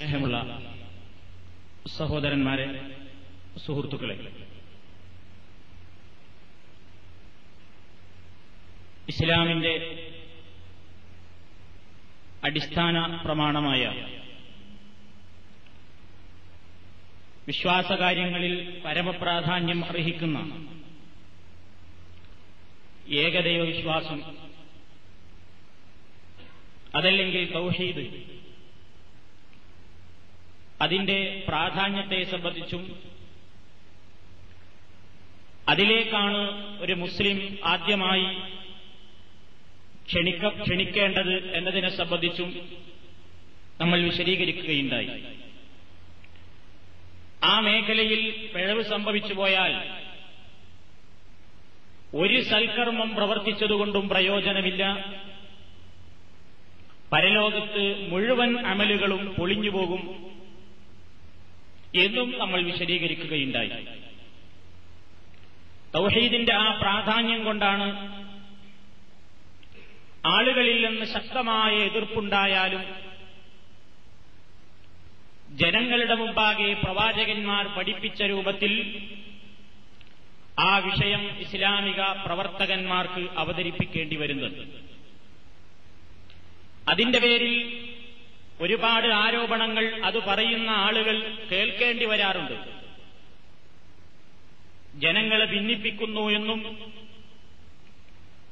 സ്നേഹമുള്ള സഹോദരന്മാരെ സുഹൃത്തുക്കളെ ഇസ്ലാമിന്റെ അടിസ്ഥാന പ്രമാണമായ വിശ്വാസകാര്യങ്ങളിൽ പരമപ്രാധാന്യം അർഹിക്കുന്ന ഏകദൈവ വിശ്വാസം അതല്ലെങ്കിൽ തൗഹീദ് അതിന്റെ പ്രാധാന്യത്തെ സംബന്ധിച്ചും അതിലേക്കാണ് ഒരു മുസ്ലിം ആദ്യമായി ക്ഷണിക്ക ക്ഷണിക്കേണ്ടത് എന്നതിനെ സംബന്ധിച്ചും നമ്മൾ വിശദീകരിക്കുകയുണ്ടായി. ആ മേഖലയിൽ പിഴവ് സംഭവിച്ചു പോയാൽ ഒരു സൽക്കർമ്മം പ്രവർത്തിച്ചതുകൊണ്ടും പ്രയോജനമില്ല. പരലോകത്ത് മുഴുവൻ അമലുകളും പൊളിഞ്ഞുപോകും. എന്നും നമ്മൾ വിശദീകരിക്കുകയുണ്ടായി. തൗഹീദിന്റെ ആ പ്രാധാന്യം കൊണ്ടാണ് ആളുകളിൽ നിന്ന് ശക്തമായ എതിർപ്പുണ്ടായാലും ജനങ്ങളുടെ മുമ്പാകെ പ്രവാചകന്മാർ പഠിപ്പിച്ച രൂപത്തിൽ ആ വിഷയം ഇസ്ലാമിക പ്രവർത്തകന്മാർക്ക് അവതരിപ്പിക്കേണ്ടി വരുന്നത്. അതിന്റെ പേരിൽ ഒരുപാട് ആരോപണങ്ങൾ അത് പറയുന്ന ആളുകൾ കേൾക്കേണ്ടി വരാറുണ്ട്. ജനങ്ങളെ ഭിന്നിപ്പിക്കുന്നു എന്നും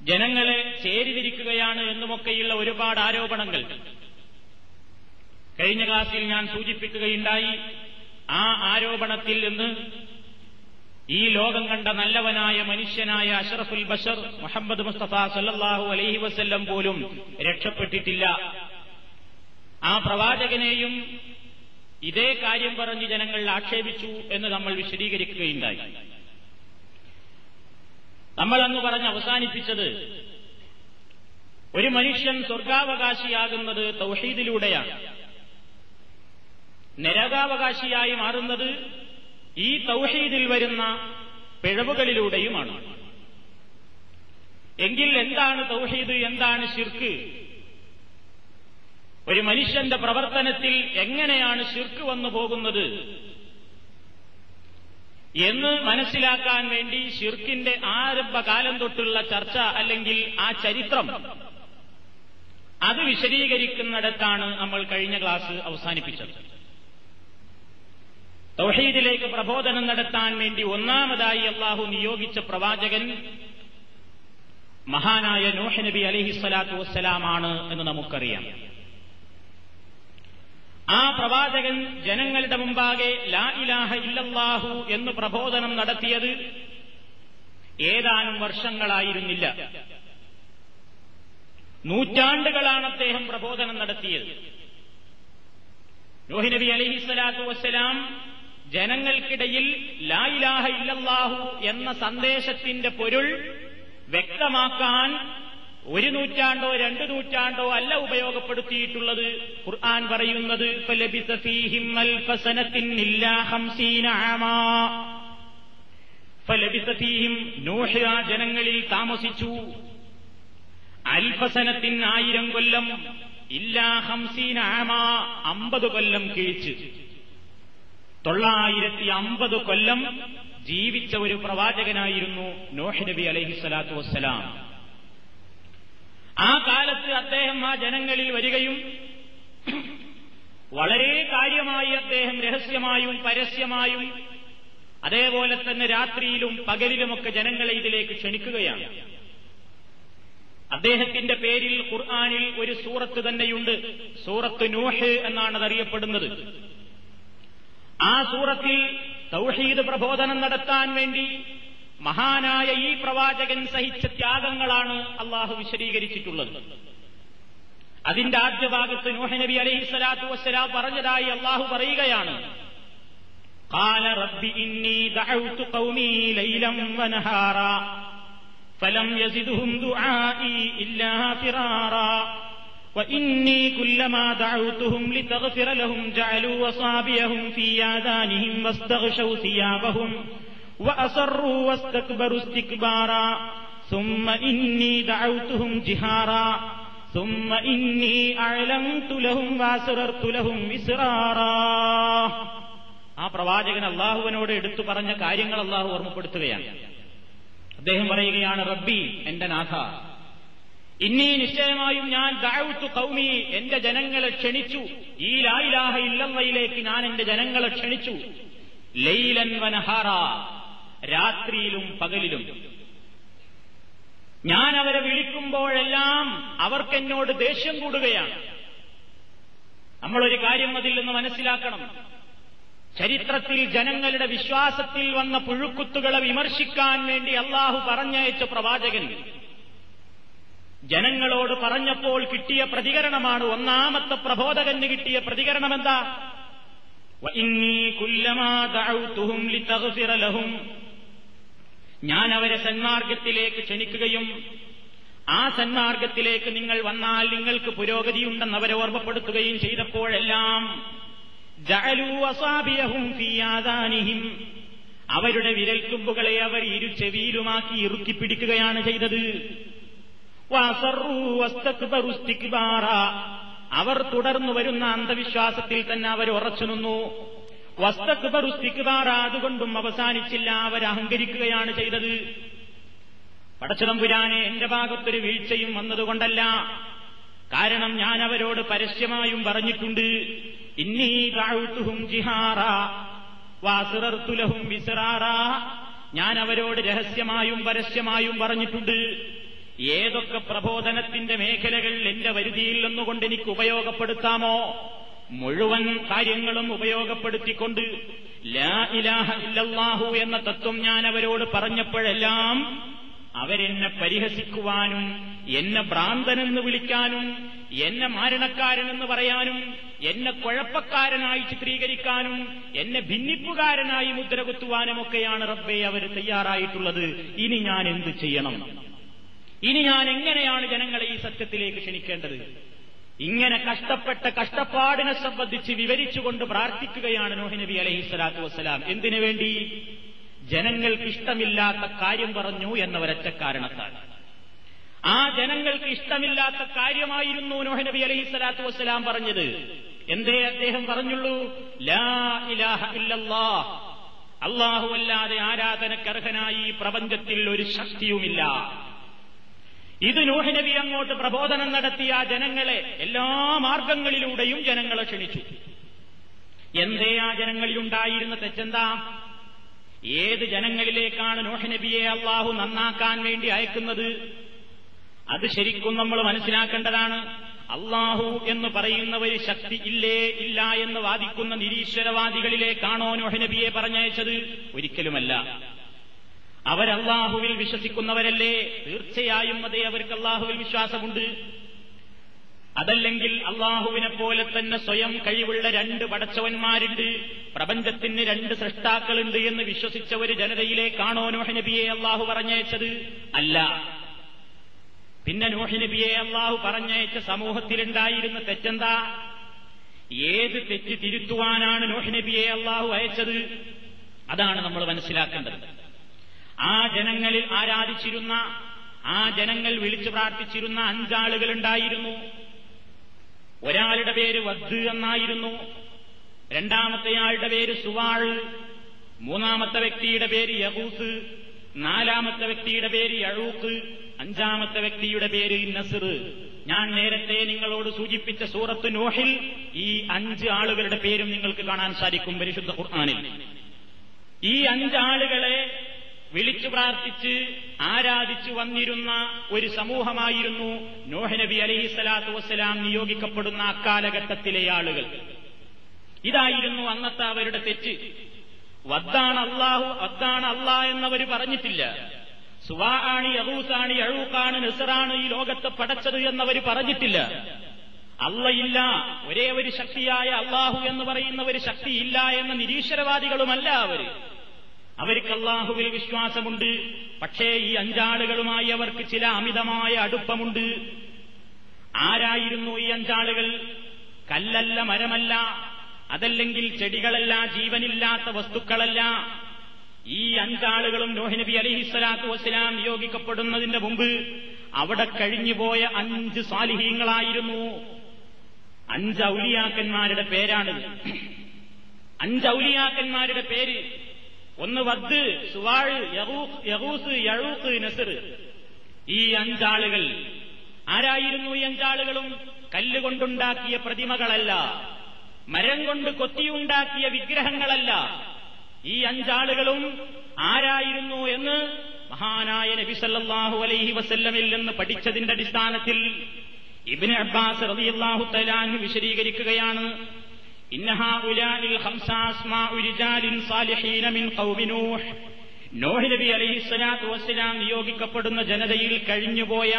ജനങ്ങളെ ചേരിതിരിക്കുകയാണ് എന്നുമൊക്കെയുള്ള ഒരുപാട് ആരോപണങ്ങൾ. കഴിഞ്ഞ ക്ലാസ്സിൽ ഞാൻ സൂചിപ്പിക്കുകയുണ്ടായി ആ ആരോപണത്തിൽ നിന്ന് ഈ ലോകം കണ്ട നല്ലവനായ മനുഷ്യനായ അഷറഫുൽ ബഷർ മുഹമ്മദ് മുസ്തഫ സല്ലാഹു അലൈഹി വസ്ല്ലം പോലും രക്ഷപ്പെട്ടിട്ടില്ല. ആ പ്രവാചകനെയും ഇതേ കാര്യം പറഞ്ഞ് ജനങ്ങൾ ആക്ഷേപിച്ചു എന്ന് നമ്മൾ വിശദീകരിക്കുകയുണ്ടായി. നമ്മൾ അന്ന് പറഞ്ഞ് അവസാനിപ്പിച്ചത് ഒരു മനുഷ്യൻ സ്വർഗാവകാശിയാകുന്നത് തൗഹീദിലൂടെയാണ്. നരകാവകാശിയായി മാറുന്നത് ഈ തൗഹീദിൽ വരുന്ന പിഴവുകളിലൂടെയുമാണ്. എങ്കിൽ എന്താണ് തൗഹീദ് എന്താണ് ശിർക്ക്? ഒരു മനുഷ്യന്റെ പ്രവർത്തനത്തിൽ എങ്ങനെയാണ് ശിർക്ക് വന്നു പോകുന്നത്? എന്ന് മനസ്സിലാക്കാൻ വേണ്ടി ഷിർക്കിന്റെ ആരംഭകാലം തൊട്ടുള്ള ചർച്ച അല്ലെങ്കിൽ ആ ചരിത്രം അത് വിശദീകരിക്കുന്നിടത്താണ് നമ്മൾ കഴിഞ്ഞ ക്ലാസ് അവസാനിപ്പിച്ചത്. തൗഹീദിലേക്ക് പ്രബോധനം നടത്താൻ വേണ്ടി ഒന്നാമതായി അള്ളാഹു നിയോഗിച്ച പ്രവാചകൻ മഹാനായ നൂഹ് നബി അലഹിസ്വലാത്തു വസ്സലാമാണ് എന്ന് നമുക്കറിയാം. ആ പ്രവാചകൻ ജനങ്ങളുടെ മുമ്പാകെ ലാ ഇലാഹ ഇല്ലല്ലാഹു എന്ന് പ്രബോധനം നടത്തിയത് ഏതാനും വർഷങ്ങളായിരുന്നില്ല. നൂറ്റാണ്ടുകളാണ് അദ്ദേഹം പ്രബോധനം നടത്തിയത്. നബി അലഹിസ്വലാത്തു വസ്സലാം ജനങ്ങൾക്കിടയിൽ ലാ ഇലാഹ ഇല്ലല്ലാഹു എന്ന സന്ദേശത്തിന്റെ പൊരുൾ വ്യക്തമാക്കാൻ ഒരു നൂറ്റാണ്ടോ രണ്ട് നൂറ്റാണ്ടോ അല്ല ഉപയോഗപ്പെടുത്തിയിട്ടുള്ളത് ഖുർആൻ പറയുന്നത് ജനങ്ങളിൽ താമസിച്ചു. അൽഫസനത്തിൻ ആയിരം കൊല്ലം ഇല്ലാ ഹംസീന ആമ അമ്പത് കൊല്ലം കിഴിച്ച്. തൊള്ളായിരത്തി അമ്പത് കൊല്ലം ജീവിച്ച ഒരു പ്രവാചകനായിരുന്നു നോഹ് നബി അലഹിസ്വലാത്തു വസ്സലാം. ആ കാലത്ത് അദ്ദേഹം ആ ജനങ്ങളിൽ വരികയും വളരെ കാര്യമായി അദ്ദേഹം രഹസ്യമായും പരസ്യമായും അതേപോലെ തന്നെ രാത്രിയിലും പകലിലുമൊക്കെ ജനങ്ങളെ ഇതിലേക്ക് ക്ഷണിക്കുകയാണ്. അദ്ദേഹത്തിന്റെ പേരിൽ ഖുർആാനിൽ ഒരു സൂറത്ത് തന്നെയുണ്ട്. സൂറത്ത് നൂഹ് എന്നാണ് അതറിയപ്പെടുന്നത്. ആ സൂറത്തിൽ തൗഹീദ് പ്രബോധനം നടത്താൻ വേണ്ടി മഹാനായ ഈ പ്രവാചകൻ സഹിച്ച ത്യാഗങ്ങളാണ് അള്ളാഹു വിശദീകരിച്ചിട്ടുള്ളത് അതിന്റെ ആദ്യ ഭാഗത്ത് നൂഹ് നബി അലൈഹി സ്വലാത്തു വസ്സലാം പറഞ്ഞതായി അള്ളാഹു പറയുകയാണ് قال رب إني دعوت قومي ليلا ونهارا فلم يزدهم دعائي إلا فرارا وإني كلما دعوتهم لتغفر لهم جعلوا أصابعهم في آذانهم واستغشوا ثيابهم وأصروا واستكبروا استكبارا ثم إني دعوتهم جهارا ثم إني أعلنت لهم وأسررت لهم إسرارا ആ പ്രവാചകൻ അള്ളാഹുവിനോട് എടുത്തു പറഞ്ഞ കാര്യങ്ങൾ അള്ളാഹു ഓർമ്മപ്പെടുത്തുകയാണ് അദ്ദേഹം പറയുകയാണ് റബ്ബി എന്റെ നാഥ ഇന്നീ നിശ്ചയമായും ഞാൻ ദാവത്തു കൗമി എന്റെ ജനങ്ങളെ ക്ഷണിച്ചു ഈ ലായിലാഹ ഇല്ലവയിലേക്ക് ഞാൻ എന്റെ ജനങ്ങളെ ക്ഷണിച്ചു ലൈലൻ വനഹാറ രാത്രിയിലും പകലിലും. ഞാൻ അവരെ വിളിക്കുമ്പോഴെല്ലാം അവർക്കെന്നോട് ദേഷ്യം കൂടുകയാണ്. നമ്മളൊരു കാര്യം അതിൽ നിന്ന് മനസ്സിലാക്കണം. ചരിത്രത്തിൽ ജനങ്ങളുടെ വിശ്വാസത്തിൽ വന്ന പുഴുക്കുത്തുകളെ വിമർശിക്കാൻ വേണ്ടി അള്ളാഹു പറഞ്ഞയച്ച പ്രവാചകൻ ജനങ്ങളോട് പറഞ്ഞപ്പോൾ കിട്ടിയ പ്രതികരണമാണ് ഒന്നാമത്തെ പ്രബോധകന് കിട്ടിയ പ്രതികരണം എന്താ ഞാൻ അവരെ സന്മാർഗത്തിലേക്ക് ക്ഷണിക്കുകയും ആ സന്മാർഗത്തിലേക്ക് നിങ്ങൾ വന്നാൽ നിങ്ങൾക്ക് പുരോഗതിയുണ്ടെന്ന് അവരെ ഓർമ്മപ്പെടുത്തുകയും ചെയ്തപ്പോഴെല്ലാം അവരുടെ വിരൽത്തുമ്പുകളെ അവർ ഇരു ചെവിയിലുമാക്കി ഇറുക്കിപ്പിടിക്കുകയാണ് ചെയ്തത്. അവർ തുടർന്നു വരുന്ന അന്ധവിശ്വാസത്തിൽ തന്നെ അവർ ഉറച്ചു നിന്നു വസ്തക്ബറുസ്തിക്ബാറ അതുകൊണ്ടും അവസാനിച്ചില്ല. അവരഹങ്കരിക്കുകയാണ് ചെയ്തത്. പടച്ചതമ്പുരാനെ എന്റെ ഭാഗത്തൊരു വീഴ്ചയും വന്നതുകൊണ്ടല്ല. കാരണം ഞാൻ അവരോട് പരസ്യമായും പറഞ്ഞിട്ടുണ്ട്. ഇന്നീ താഴ്ത്തുഹും ജിഹാറ വാസുറർത്തുലഹും വിസറാറ. ഞാൻ അവരോട് രഹസ്യമായും പരസ്യമായും പറഞ്ഞിട്ടുണ്ട്. ഏതൊക്കെ പ്രബോധനത്തിന്റെ മേഖലകൾ എന്റെ വരുതിയിൽ നിന്നുകൊണ്ട് എനിക്ക് ഉപയോഗപ്പെടുത്താമോ മുഴുവൻ കാര്യങ്ങളും ഉപയോഗപ്പെടുത്തിക്കൊണ്ട് ലാ ഇലാഹ ഇല്ലല്ലാഹു എന്ന തത്വം ഞാൻ അവരോട് പറഞ്ഞപ്പോഴെല്ലാം അവരെന്നെ പരിഹസിക്കുവാനും എന്നെ ഭ്രാന്തനെന്ന് വിളിക്കാനും എന്നെ മാരണക്കാരനെന്ന് പറയാനും എന്നെ കുഴപ്പക്കാരനായി ചിത്രീകരിക്കാനും എന്നെ ഭിന്നിപ്പുകാരനായി മുദ്ര കുത്തുവാനുമൊക്കെയാണ് റബ്ബെ അവർ തയ്യാറായിട്ടുള്ളത്. ഇനി ഞാൻ എന്ത് ചെയ്യണം? ഇനി ഞാൻ എങ്ങനെയാണ് ജനങ്ങളെ ഈ സത്യത്തിലേക്ക് ക്ഷണിക്കേണ്ടത്? ഇങ്ങനെ കഷ്ടപ്പെട്ട കഷ്ടപ്പാടിനെ സംബന്ധിച്ച് വിവരിച്ചുകൊണ്ട് പ്രാർത്ഥിക്കുകയാണ് നോഹിനബി അലഹി സ്വലാത്തു വസ്സലാം. എന്തിനു വേണ്ടി? ജനങ്ങൾക്ക് ഇഷ്ടമില്ലാത്ത കാര്യം പറഞ്ഞു എന്ന ഒരൊറ്റ കാരണത്താൽ. ആ ജനങ്ങൾക്ക് ഇഷ്ടമില്ലാത്ത കാര്യമായിരുന്നു നോഹിനബി അലഹി സ്വലാത്തു വസ്സലാം പറഞ്ഞത്. എന്തേ അദ്ദേഹം പറഞ്ഞുള്ളൂ? ലാ ഇലാഹ ഇല്ലല്ലാ അല്ലാഹുവല്ലാതെ ആരാധനക്കർഹനായി പ്രപഞ്ചത്തിൽ ഒരു ശക്തിയുമില്ല. ഇത് നൂഹനബി അങ്ങോട്ട് പ്രബോധനം നടത്തിയ ആ ജനങ്ങളെ എല്ലാ മാർഗങ്ങളിലൂടെയും ജനങ്ങളെ ക്ഷണിച്ചു. എന്തേ ആ ജനങ്ങളിലുണ്ടായിരുന്ന തെറ്റെന്താ? ഏത് ജനങ്ങളിലേക്കാണ് നൂഹനബിയെ അള്ളാഹു നന്നാക്കാൻ വേണ്ടി അയക്കുന്നത്? അത് ശരിക്കും നമ്മൾ മനസ്സിലാക്കേണ്ടതാണ്. അള്ളാഹു എന്ന് പറയുന്ന ഒരു ശക്തി ഇല്ലേ ഇല്ല എന്ന് വാദിക്കുന്ന നിരീശ്വരവാദികളിലേക്കാണോ നോഹനബിയെ പറഞ്ഞയച്ചത്? ഒരിക്കലുമല്ല. അവരല്ലാഹുവിൽ വിശ്വസിക്കുന്നവരല്ലേ? തീർച്ചയായും അതേ അവർക്ക് അള്ളാഹുവിൽ വിശ്വാസമുണ്ട്. അതല്ലെങ്കിൽ അള്ളാഹുവിനെ പോലെ തന്നെ സ്വയം കഴിവുള്ള രണ്ട് പടച്ചവന്മാരുണ്ട്. പ്രപഞ്ചത്തിന് രണ്ട് സൃഷ്ടാക്കളുണ്ട് എന്ന് വിശ്വസിച്ച ഒരു ജനതയിലേക്കാണോ നോഹനബിയെ അള്ളാഹു പറഞ്ഞയച്ചത്? അല്ല. പിന്നെ നോഹിനബിയെ അള്ളാഹു പറഞ്ഞയച്ച സമൂഹത്തിലുണ്ടായിരുന്ന തെറ്റെന്താ? ഏത് തെറ്റ് തിരുത്തുവാനാണ് നോഹിനബിയെ അള്ളാഹു അയച്ചത്? അതാണ് നമ്മൾ മനസ്സിലാക്കേണ്ടത്. ആ ജനങ്ങളിൽ ആരാധിച്ചിരുന്ന ആ ജനങ്ങൾ വിളിച്ചു പ്രാർത്ഥിച്ചിരുന്ന അഞ്ചാളുകൾ ഉണ്ടായിരുന്നു ഒരാളുടെ പേര് വദ് എന്നായിരുന്നു. രണ്ടാമത്തെയാളുടെ പേര് സുവാൾ. മൂന്നാമത്തെ വ്യക്തിയുടെ പേര് യഹൂസ് നാലാമത്തെ വ്യക്തിയുടെ പേര് യഴൂക്ക്. അഞ്ചാമത്തെ വ്യക്തിയുടെ പേര് നസർ. ഞാൻ നേരത്തെ നിങ്ങളോട് സൂചിപ്പിച്ച സൂറത്ത് നോഹിൽ ഈ അഞ്ച് ആളുകളുടെ പേരും നിങ്ങൾക്ക് കാണാൻ സാധിക്കും പരിശുദ്ധ ഖുർആാനിൽ. ഈ അഞ്ചാളുകളെ വിളിച്ചു പ്രാർത്ഥിച്ച് ആരാധിച്ചു വന്നിരുന്ന ഒരു സമൂഹമായിരുന്നു നോഹനബി അലഹി സ്വലാത്തു വസ്സലാം നിയോഗിക്കപ്പെടുന്ന അക്കാലഘട്ടത്തിലെ ആളുകൾ. ഇതായിരുന്നു അന്നത്തെ അവരുടെ തെറ്റ്. വദ്ദാണ് അള്ളാഹു വദ്ദാണ് അള്ളാ എന്നവർ പറഞ്ഞിട്ടില്ല. സുവാ ആണ് യഹൂസാണ് യഴൂക്കാണ് നിസറാണ് ഈ ലോകത്ത് പടച്ചത് എന്നവർ പറഞ്ഞിട്ടില്ല. അള്ളയില്ല ഒരേ ഒരു ശക്തിയായ അള്ളാഹു എന്ന് പറയുന്ന ഒരു ശക്തിയില്ല എന്ന നിരീശ്വരവാദികളുമല്ല അവർ. അവർക്ക് അള്ളാഹുവിൽ വിശ്വാസമുണ്ട്. പക്ഷേ ഈ അഞ്ചാളുകളുമായി അവർക്ക് ചില അമിതമായ അടുപ്പമുണ്ട്. ആരായിരുന്നു ഈ അഞ്ചാളുകൾ? കല്ലല്ല മരമല്ല അതല്ലെങ്കിൽ ചെടികളല്ല ജീവനില്ലാത്ത വസ്തുക്കളല്ല. ഈ അഞ്ചാളുകളും നോഹിനബി അലിഹിസ്വലാത്തു വസ്സലാം നിയോഗിക്കപ്പെടുന്നതിന്റെ മുമ്പ് അവിടെ കഴിഞ്ഞുപോയ അഞ്ച് സ്വാലിഹീങ്ങളായിരുന്നു അഞ്ച് ഔലിയാക്കന്മാരുടെ പേരാണ് അഞ്ച് ഔലിയാക്കന്മാരുടെ പേര് ഒന്ന് വദ് സുവാഴ് യഹൂസ് ഈ അഞ്ചാളുകൾ ആരായിരുന്നു ഈ അഞ്ചാളുകളും? കല്ലുകൊണ്ടുണ്ടാക്കിയ പ്രതിമകളല്ല. മരം കൊണ്ട് കൊത്തിയുണ്ടാക്കിയ വിഗ്രഹങ്ങളല്ല. ഈ അഞ്ചാളുകളും ആരായിരുന്നു എന്ന് മഹാനായ നബി സല്ലല്ലാഹു അലൈഹി വസല്ലമിൽ നിന്ന് പഠിച്ചതിന്റെ അടിസ്ഥാനത്തിൽ ഇബ്നു അബ്ബാസ് റളിയല്ലാഹു തആലാഹു വിശദീകരിക്കുകയാണ്. നബി നിയോഗിക്കപ്പെടുന്ന ജനതയിൽ കഴിഞ്ഞുപോയ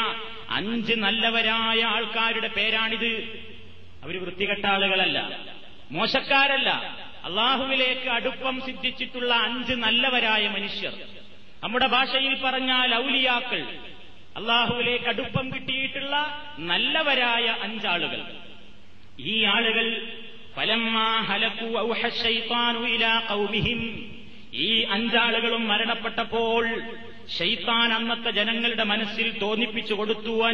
അഞ്ച് നല്ലവരായ ആൾക്കാരുടെ പേരാണിത്. അവർ വൃത്തികെട്ട ആളുകളല്ല മോശക്കാരല്ല. അള്ളാഹുവിലേക്ക് അടുപ്പം സിദ്ധിച്ചിട്ടുള്ള അഞ്ച് നല്ലവരായ മനുഷ്യർ. നമ്മുടെ ഭാഷയിൽ പറഞ്ഞാൽ ഔലിയാക്കൾ. അള്ളാഹുവിലേക്ക് അടുപ്പം കിട്ടിയിട്ടുള്ള നല്ലവരായ അഞ്ചാളുകൾ. ഈ ആളുകൾ ഈ അഞ്ചാളുകളും മരണപ്പെട്ടപ്പോൾ ഷെയ്ത്താൻ അന്നത്തെ ജനങ്ങളുടെ മനസ്സിൽ തോന്നിപ്പിച്ചു കൊടുത്തു.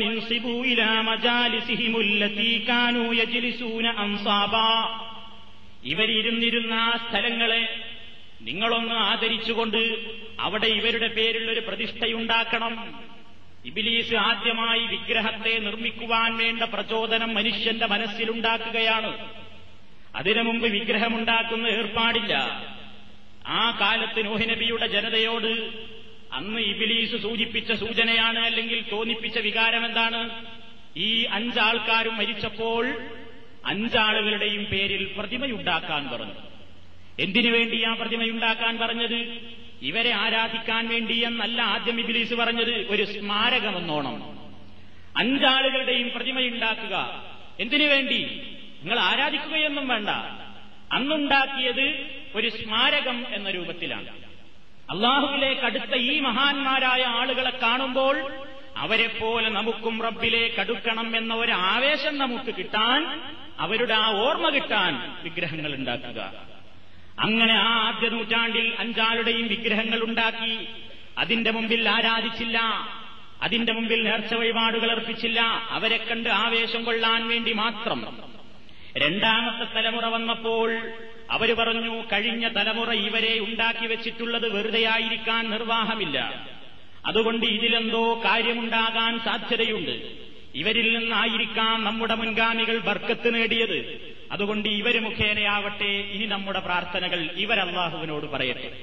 ഇവരിരുന്നിരുന്ന ആ സ്ഥലങ്ങളെ നിങ്ങളൊന്ന് ആദരിച്ചുകൊണ്ട് അവിടെ ഇവരുടെ പേരിലൊരു പ്രതിഷ്ഠയുണ്ടാക്കണം. ഇബിലീസ് ആദ്യമായി വിഗ്രഹത്തെ നിർമ്മിക്കുവാൻ വേണ്ട പ്രചോദനം മനുഷ്യന്റെ മനസ്സിലുണ്ടാക്കുകയാണ്. അതിനു മുമ്പ് വിഗ്രഹമുണ്ടാക്കുന്ന ഏർപ്പാടില്ല. ആ കാലത്ത് നോഹിനബിയുടെ ജനതയോട് അന്ന് ഇബിലീസ് സൂചിപ്പിച്ച സൂചനയാണ് അല്ലെങ്കിൽ തോന്നിപ്പിച്ച വികാരം എന്താണ്? ഈ അഞ്ചാൾക്കാരും മരിച്ചപ്പോൾ അഞ്ചാളുകളുടെയും പേരിൽ പ്രതിമയുണ്ടാക്കാൻ പറഞ്ഞു. എന്തിനു വേണ്ടി ആ പ്രതിമയുണ്ടാക്കാൻ പറഞ്ഞത്? ഇവരെ ആരാധിക്കാൻ വേണ്ടി എന്നല്ല ആദ്യം ഇബിലീസ് പറഞ്ഞത്. ഒരു സ്മാരകമെന്നോണം. അഞ്ചാളുകളുടെയും പ്രതിമയുണ്ടാക്കുക. എന്തിനു വേണ്ടി? നിങ്ങൾ ആരാധിക്കുകയൊന്നും വേണ്ട. അന്നുണ്ടാക്കിയത് ഒരു സ്മാരകം എന്ന രൂപത്തിലാണ്. അള്ളാഹുവിലേക്ക് അടുത്ത ഈ മഹാന്മാരായ ആളുകളെ കാണുമ്പോൾ അവരെപ്പോലെ നമുക്കും റബ്ബിലേക്ക് അടുക്കണം എന്ന ഒരു ആവേശം നമുക്ക് കിട്ടാൻ അവരുടെ ആ ഓർമ്മ കിട്ടാൻ വിഗ്രഹങ്ങൾ ഉണ്ടാക്കുക. അങ്ങനെ ആ ആദ്യ നൂറ്റാണ്ടിൽ അഞ്ചാളുടെയും വിഗ്രഹങ്ങൾ ഉണ്ടാക്കി. അതിന്റെ മുമ്പിൽ ആരാധിച്ചില്ല. അതിന്റെ മുമ്പിൽ നേർച്ച വഴിപാടുകൾ അർപ്പിച്ചില്ല. അവരെ കണ്ട് ആവേശം കൊള്ളാൻ വേണ്ടി മാത്രം. രണ്ടാമത്തെ തലമുറ വന്നപ്പോൾ അവർ പറഞ്ഞു കഴിഞ്ഞ തലമുറ ഇവരെ ഉണ്ടാക്കി വെച്ചിട്ടുള്ളത് വെറുതെയായിരിക്കാൻ നിർവാഹമില്ല. അതുകൊണ്ട് ഇതിലെന്തോ കാര്യമുണ്ടാകാൻ സാധ്യതയുണ്ട്. ഇവരിൽ നിന്നായിരിക്കാം നമ്മുടെ മുൻഗാമികൾ ബർക്കത്ത് നേടിയത്. അതുകൊണ്ട് ഇവർ മുഖേനയാവട്ടെ ഇനി നമ്മുടെ പ്രാർത്ഥനകൾ ഇവരല്ലാഹുവിനോട് പറയട്ടെ.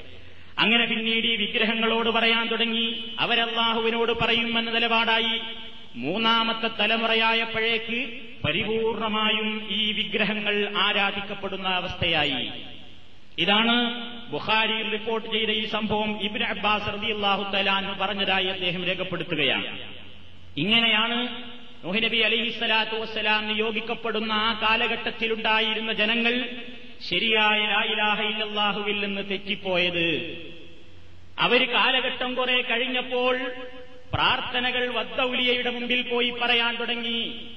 അങ്ങനെ പിന്നീട് ഈ വിഗ്രഹങ്ങളോട് പറയാൻ തുടങ്ങി. അവരല്ലാഹുവിനോട് പറയുമെന്ന നിലപാടായി. മൂന്നാമത്തെ തലമുറയായപ്പോഴേക്ക് പരിപൂർണമായും ഈ വിഗ്രഹങ്ങൾ ആരാധിക്കപ്പെടുന്ന അവസ്ഥയായി. ഇതാണ് ബുഖാരിയിൽ റിപ്പോർട്ട് ചെയ്ത ഈ സംഭവം ഇബിൻ അബ്ബാസ് റളിയല്ലാഹു തലാൻ പറഞ്ഞതായി അദ്ദേഹം രേഖപ്പെടുത്തുകയാണ്. ഇങ്ങനെയാണ് നബി അലഹിസ്സലാത്തു വസ്സലാം നിയോഗിക്കപ്പെടുന്ന ആ കാലഘട്ടത്തിലുണ്ടായിരുന്ന ജനങ്ങൾ ശരിയായ ലായിലാഹ ഇല്ലല്ലാഹുവിൽ നിന്ന് തെറ്റിപ്പോയത്. അവർ കാലഘട്ടം കുറെ കഴിഞ്ഞപ്പോൾ പ്രാർത്ഥനകൾ വദ്ദൌലിയയുടെ മുമ്പിൽ പോയി പറയാൻ തുടങ്ങി.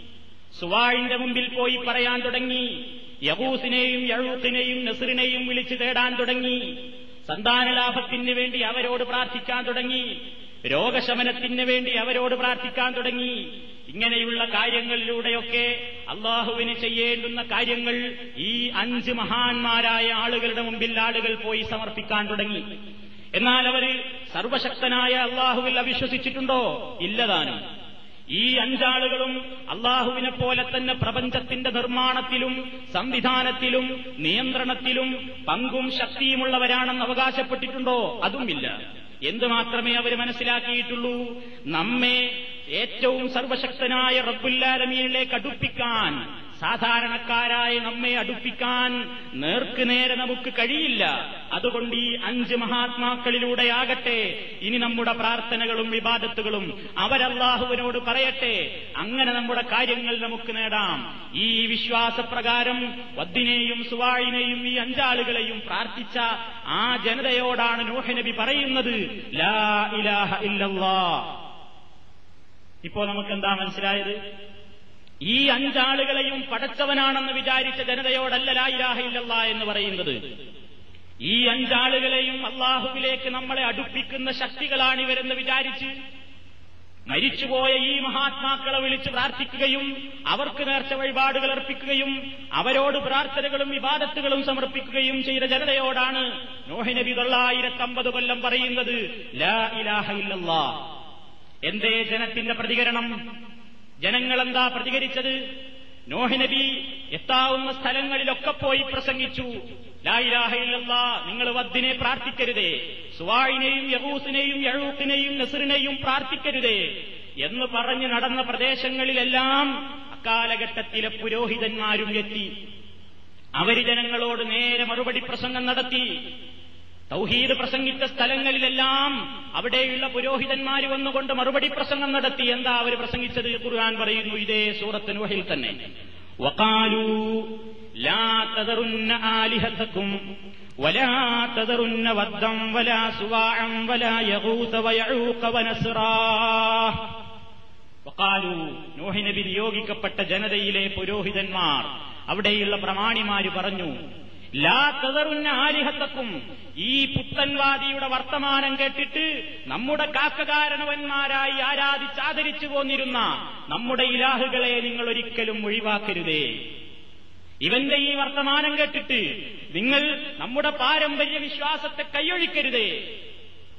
സുവാഴിന്റെ മുമ്പിൽ പോയി പറയാൻ തുടങ്ങി. യബൂസിനെയും യഴൂത്തിനെയും നസറിനെയും വിളിച്ചു തേടാൻ തുടങ്ങി. സന്താനലാഭത്തിന് വേണ്ടി അവരോട് പ്രാർത്ഥിക്കാൻ തുടങ്ങി. രോഗശമനത്തിന് വേണ്ടി അവരോട് പ്രാർത്ഥിക്കാൻ തുടങ്ങി. ഇങ്ങനെയുള്ള കാര്യങ്ങളിലൂടെയൊക്കെ അള്ളാഹുവിന് ചെയ്യേണ്ടുന്ന കാര്യങ്ങൾ ഈ അഞ്ച് മഹാന്മാരായ ആളുകളുടെ മുമ്പിൽ ആളുകൾ പോയി സമർപ്പിക്കാൻ തുടങ്ങി. എന്നാൽ അവർ സർവശക്തനായ അള്ളാഹുവിൽ അവിശ്വസിച്ചിട്ടുണ്ടോ? ഇല്ലതാനും ഈ അഞ്ചാളുകളും അള്ളാഹുവിനെ പോലെ തന്നെ പ്രപഞ്ചത്തിന്റെ നിർമ്മാണത്തിലും സംവിധാനത്തിലും നിയന്ത്രണത്തിലും പങ്കും ശക്തിയുമുള്ളവരാണെന്ന് അവകാശപ്പെട്ടിട്ടുണ്ടോ? അതുമില്ല. എന്തു മാത്രമേ അവർ മനസ്സിലാക്കിയിട്ടുള്ളൂ? നമ്മെ ഏറ്റവും സർവശക്തനായ റബ്ബുല്ലാലമീനിലേക്ക് അടുപ്പിക്കാൻ സാധാരണക്കാരായ നമ്മെ അടുപ്പിക്കാൻ നേർക്കുനേരെ നമുക്ക് കഴിയില്ല. അതുകൊണ്ട് ഈ അഞ്ച് മഹാത്മാക്കളിലൂടെയാകട്ടെ ഇനി നമ്മുടെ പ്രാർത്ഥനകളും വിവാദത്തുകളും അവരല്ലാഹുവിനോട് പറയട്ടെ. അങ്ങനെ നമ്മുടെ കാര്യങ്ങൾ നമുക്ക് നേടാം. ഈ വിശ്വാസപ്രകാരം വദ്ദിനെയും സുവാഴിനെയും ഈ അഞ്ചാളുകളെയും പ്രാർത്ഥിച്ച ആ ജനതയോടാണ് നോഹനബി പറയുന്നത് ലാ ഇലാഹ ഇല്ലല്ലാ. ഇപ്പോ നമുക്ക് എന്താ മനസ്സിലായത്? ഈ അഞ്ചാളുകളെയും പടച്ചവനാണെന്ന് വിചാരിച്ച ജനതയോടല്ല ലായിലാഹ ഇല്ലല്ലാ എന്ന് പറയുന്നത്. ഈ അഞ്ചാളുകളെയും അള്ളാഹുവിലേക്ക് നമ്മളെ അടുപ്പിക്കുന്ന ശക്തികളാണ് ശക്തികളാണിവരെന്ന് വിചാരിച്ച് മരിച്ചുപോയ ഈ മഹാത്മാക്കളെ വിളിച്ച് പ്രാർത്ഥിക്കുകയും അവർക്ക് നേർച്ച വഴിപാടുകൾ അർപ്പിക്കുകയും അവരോട് പ്രാർത്ഥനകളും വിവാദത്തുകളും സമർപ്പിക്കുകയും ചെയ്ത ജനതയോടാണ് നോഹിനബി തൊള്ളായിരത്തമ്പത് കൊല്ലം പറയുന്നത് ലാ ഇലാഹ എന്തേ ജനത്തിന്റെ പ്രതികരണം? ജനങ്ങളെന്താ പ്രതികരിച്ചത്? നോഹിനബി എത്താവുന്ന സ്ഥലങ്ങളിലൊക്കെ പോയി പ്രസംഗിച്ചു. ലായിരാഹയിലുള്ള നിങ്ങൾ വദ്ദിനെ പ്രാർത്ഥിക്കരുതേ. സുവായിനെയും യഹൂസിനെയും യഴൂത്തിനെയും നെസറിനെയും പ്രാർത്ഥിക്കരുതേ എന്ന് പറഞ്ഞു നടന്ന പ്രദേശങ്ങളിലെല്ലാം അക്കാലഘട്ടത്തിലെ പുരോഹിതന്മാരും എത്തി. അവർ ജനങ്ങളോട് നേരെ മറുപടി പ്രസംഗം നടത്തി. തൗഹീദ് പ്രസംഗിച്ച സ്ഥലങ്ങളിലെല്ലാം അവിടെയുള്ള പുരോഹിതന്മാർ വന്നുകൊണ്ട് മറുപടി പ്രസംഗം നടത്തി. എന്താ അവർ പ്രസംഗിച്ചത്? ഖുർആൻ പറയുന്നു ഇതേ സൂറത്ത് നൂഹിൽ തന്നെ. വഖാലൂ ലാ നബി നിയോഗിക്കപ്പെട്ട ജനതയിലെ പുരോഹിതന്മാർ അവിടെയുള്ള പ്രമാണിമാര് പറഞ്ഞു ലാ തതറുന്ന ആലിഹത്തക്കും ഈ പുത്തൻവാദിയുടെ വർത്തമാനം കേട്ടിട്ട് നമ്മുടെ കാക്കകാരണവന്മാരായി ആരാധിച്ചാദരിച്ചു പോന്നിരുന്ന നമ്മുടെ ഇലാഹുകളെ നിങ്ങൾ ഒരിക്കലും ഒഴിവാക്കരുതേ. ഇവന്റെ ഈ വർത്തമാനം കേട്ടിട്ട് നിങ്ങൾ നമ്മുടെ പാരമ്പര്യ വിശ്വാസത്തെ കൈയൊഴിക്കരുതേ.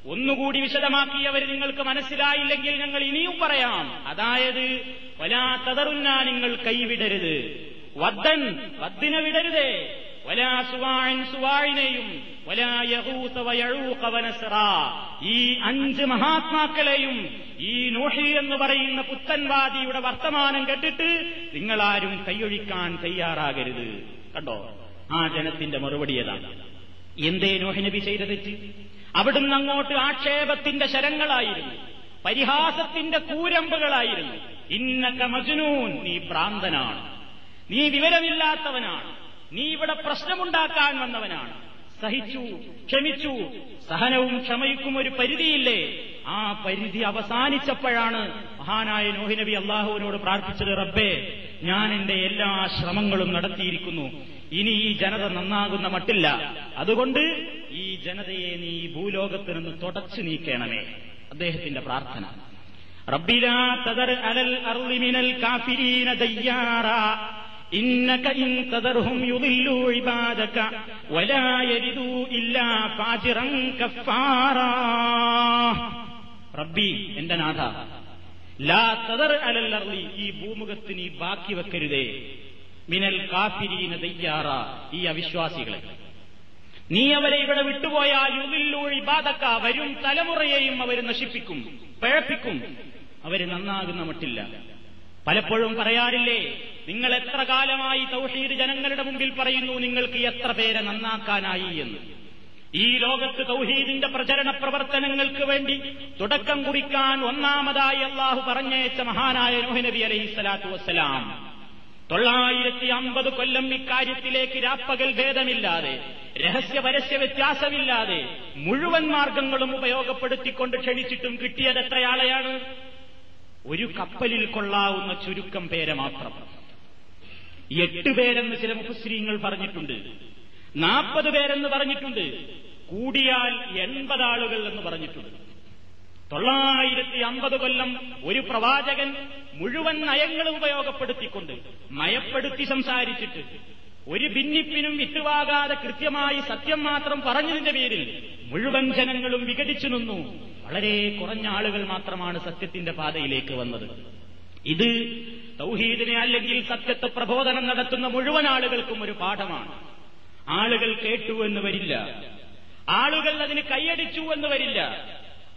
ഒന്നുകൂടി വിശദമാക്കിയവർ നിങ്ങൾക്ക് മനസ്സിലായില്ലെങ്കിൽ ഞങ്ങൾ ഇനിയും പറയാം. അതായത് വലാ തതറുന്ന നിങ്ങൾ കൈവിടരുത്. വദ്ദൻ വദ്ദിനെ വിടരുതേ. വനസ്റ ഈ അഞ്ച് മഹാത്മാക്കളെയും ഈ നോഷി എന്ന് പറയുന്ന പുത്തൻവാദിയുടെ വർത്തമാനം കേട്ടിട്ട് നിങ്ങളാരും കൈയൊഴിക്കാൻ തയ്യാറാകരുത്. കണ്ടോ? ആ ജനത്തിന്റെ മറുപടി ഏതാണ് എന്തേ നോഹി നബി അവിടുന്ന് അങ്ങോട്ട് ആക്ഷേപത്തിന്റെ ശരങ്ങളായിരുന്നു. പരിഹാസത്തിന്റെ കൂരമ്പുകളായിരുന്നു. ഇന്നക മജുനൂൻ നീ ഭ്രാന്തനാണ്. നീ വിവരമില്ലാത്തവനാണ്. നീ ഇവിടെ പ്രശ്നമുണ്ടാക്കാൻ വന്നവനാണ്. സഹിച്ചു ക്ഷമിച്ചു സഹനവും ക്ഷമയ്ക്കും ഒരു പരിധിയില്ലേ? ആ പരിധി അവസാനിച്ചപ്പോഴാണ് മഹാനായ നോഹിനബി അള്ളാഹുവിനോട് പ്രാർത്ഥിച്ചത് റബ്ബേ ഞാൻ എന്റെ എല്ലാ ശ്രമങ്ങളും നടത്തിയിരിക്കുന്നു. ഇനി ഈ ജനത നന്നാകുന്ന മട്ടില്ല. അതുകൊണ്ട് ഈ ജനതയെ നീ ഭൂലോകത്തിൽ ഭൂലോകത്ത് നിന്ന് തുടച്ചു നീക്കണമേ. അദ്ദേഹത്തിന്റെ പ്രാർത്ഥന. റബ്ബിലാ തദർ അലൽ അറുളിമിനൽ കാഫിരീന ദയ്യാറാ إنك إن تذرهم يضلوا عبادك ولا يجدوا إلا فاجرا كفارا റബ്ബി എന്റെ നാഥ ലാ തദർ അലൽ അർളി ഈ ഭൂമുഖത്ത് നീ ബാക്കി വെക്കരുതേ മിനൽ കാഫിരീന ദയ്യാറ ഈ അവിശ്വാസികളെ നീ അവരെ ഇവിടെ വിട്ടുപോയാൽ യുദില്ലൂ ഇബാദക്ക വരും തലമുറയെയും അവർ നശിപ്പിക്കും പിഴപ്പിക്കും അവര് നന്നാകുന്ന മട്ടില്ല പലപ്പോഴും പറയാറില്ലേ നിങ്ങൾ എത്ര കാലമായി തൗഹീദ് ജനങ്ങളുടെ മുമ്പിൽ പറയുന്നു നിങ്ങൾക്ക് എത്ര പേരെ നന്നാക്കാനായി എന്ന്. ഈ ലോകത്ത് തൗഹീദിന്റെ പ്രചരണ പ്രവർത്തനങ്ങൾക്ക് വേണ്ടി തുടക്കം കുറിക്കാൻ ഒന്നാമതായി അള്ളാഹു പറഞ്ഞയച്ച മഹാനായ നൂഹ് നബി അലൈഹി സ്വലാത്തു വസ്സലാം തൊള്ളായിരത്തി അമ്പത് കൊല്ലം ഇക്കാര്യത്തിലേക്ക് രാപ്പകൽ ഭേദമില്ലാതെ രഹസ്യ പരസ്യ വ്യത്യാസമില്ലാതെ മുഴുവൻ മാർഗങ്ങളും ഉപയോഗപ്പെടുത്തിക്കൊണ്ട് ക്ഷണിച്ചിട്ടും കിട്ടിയത് എത്രയാളെയാണ് ഒരു കപ്പലിൽ കൊള്ളാവുന്ന ചുരുക്കം പേരെ മാത്രം. എട്ട് പേരെന്ന് ചില മുഖശ്രീങ്ങൾ പറഞ്ഞിട്ടുണ്ട്. നാൽപ്പത് പേരെന്ന് പറഞ്ഞിട്ടുണ്ട്. കൂടിയാൽ എൺപത് ആളുകൾ എന്ന് പറഞ്ഞിട്ടുണ്ട്. തൊള്ളായിരത്തി അമ്പത് കൊല്ലം ഒരു പ്രവാചകൻ മുഴുവൻ നയങ്ങളും ഉപയോഗപ്പെടുത്തിക്കൊണ്ട് മയപ്പെടുത്തി സംസാരിച്ചിട്ട് ഒരു ഭിന്നിപ്പിനും വിട്ടുവാകാതെ കൃത്യമായി സത്യം മാത്രം പറഞ്ഞതിന്റെ പേരിൽ മുഴുവൻ ജനങ്ങളും വിഘടിച്ചു നിന്നു. വളരെ കുറഞ്ഞ ആളുകൾ മാത്രമാണ് സത്യത്തിന്റെ പാതയിലേക്ക് വന്നത്. ഇത് തൗഹീദിനെ അല്ലെങ്കിൽ സത്യത്തെ പ്രബോധനം നടത്തുന്ന മുഴുവൻ ആളുകൾക്കും ഒരു പാഠമാണ്. ആളുകൾ കേട്ടു എന്ന് വരില്ല. ആളുകൾ അതിന് കൈയടിച്ചു എന്ന് വരില്ല.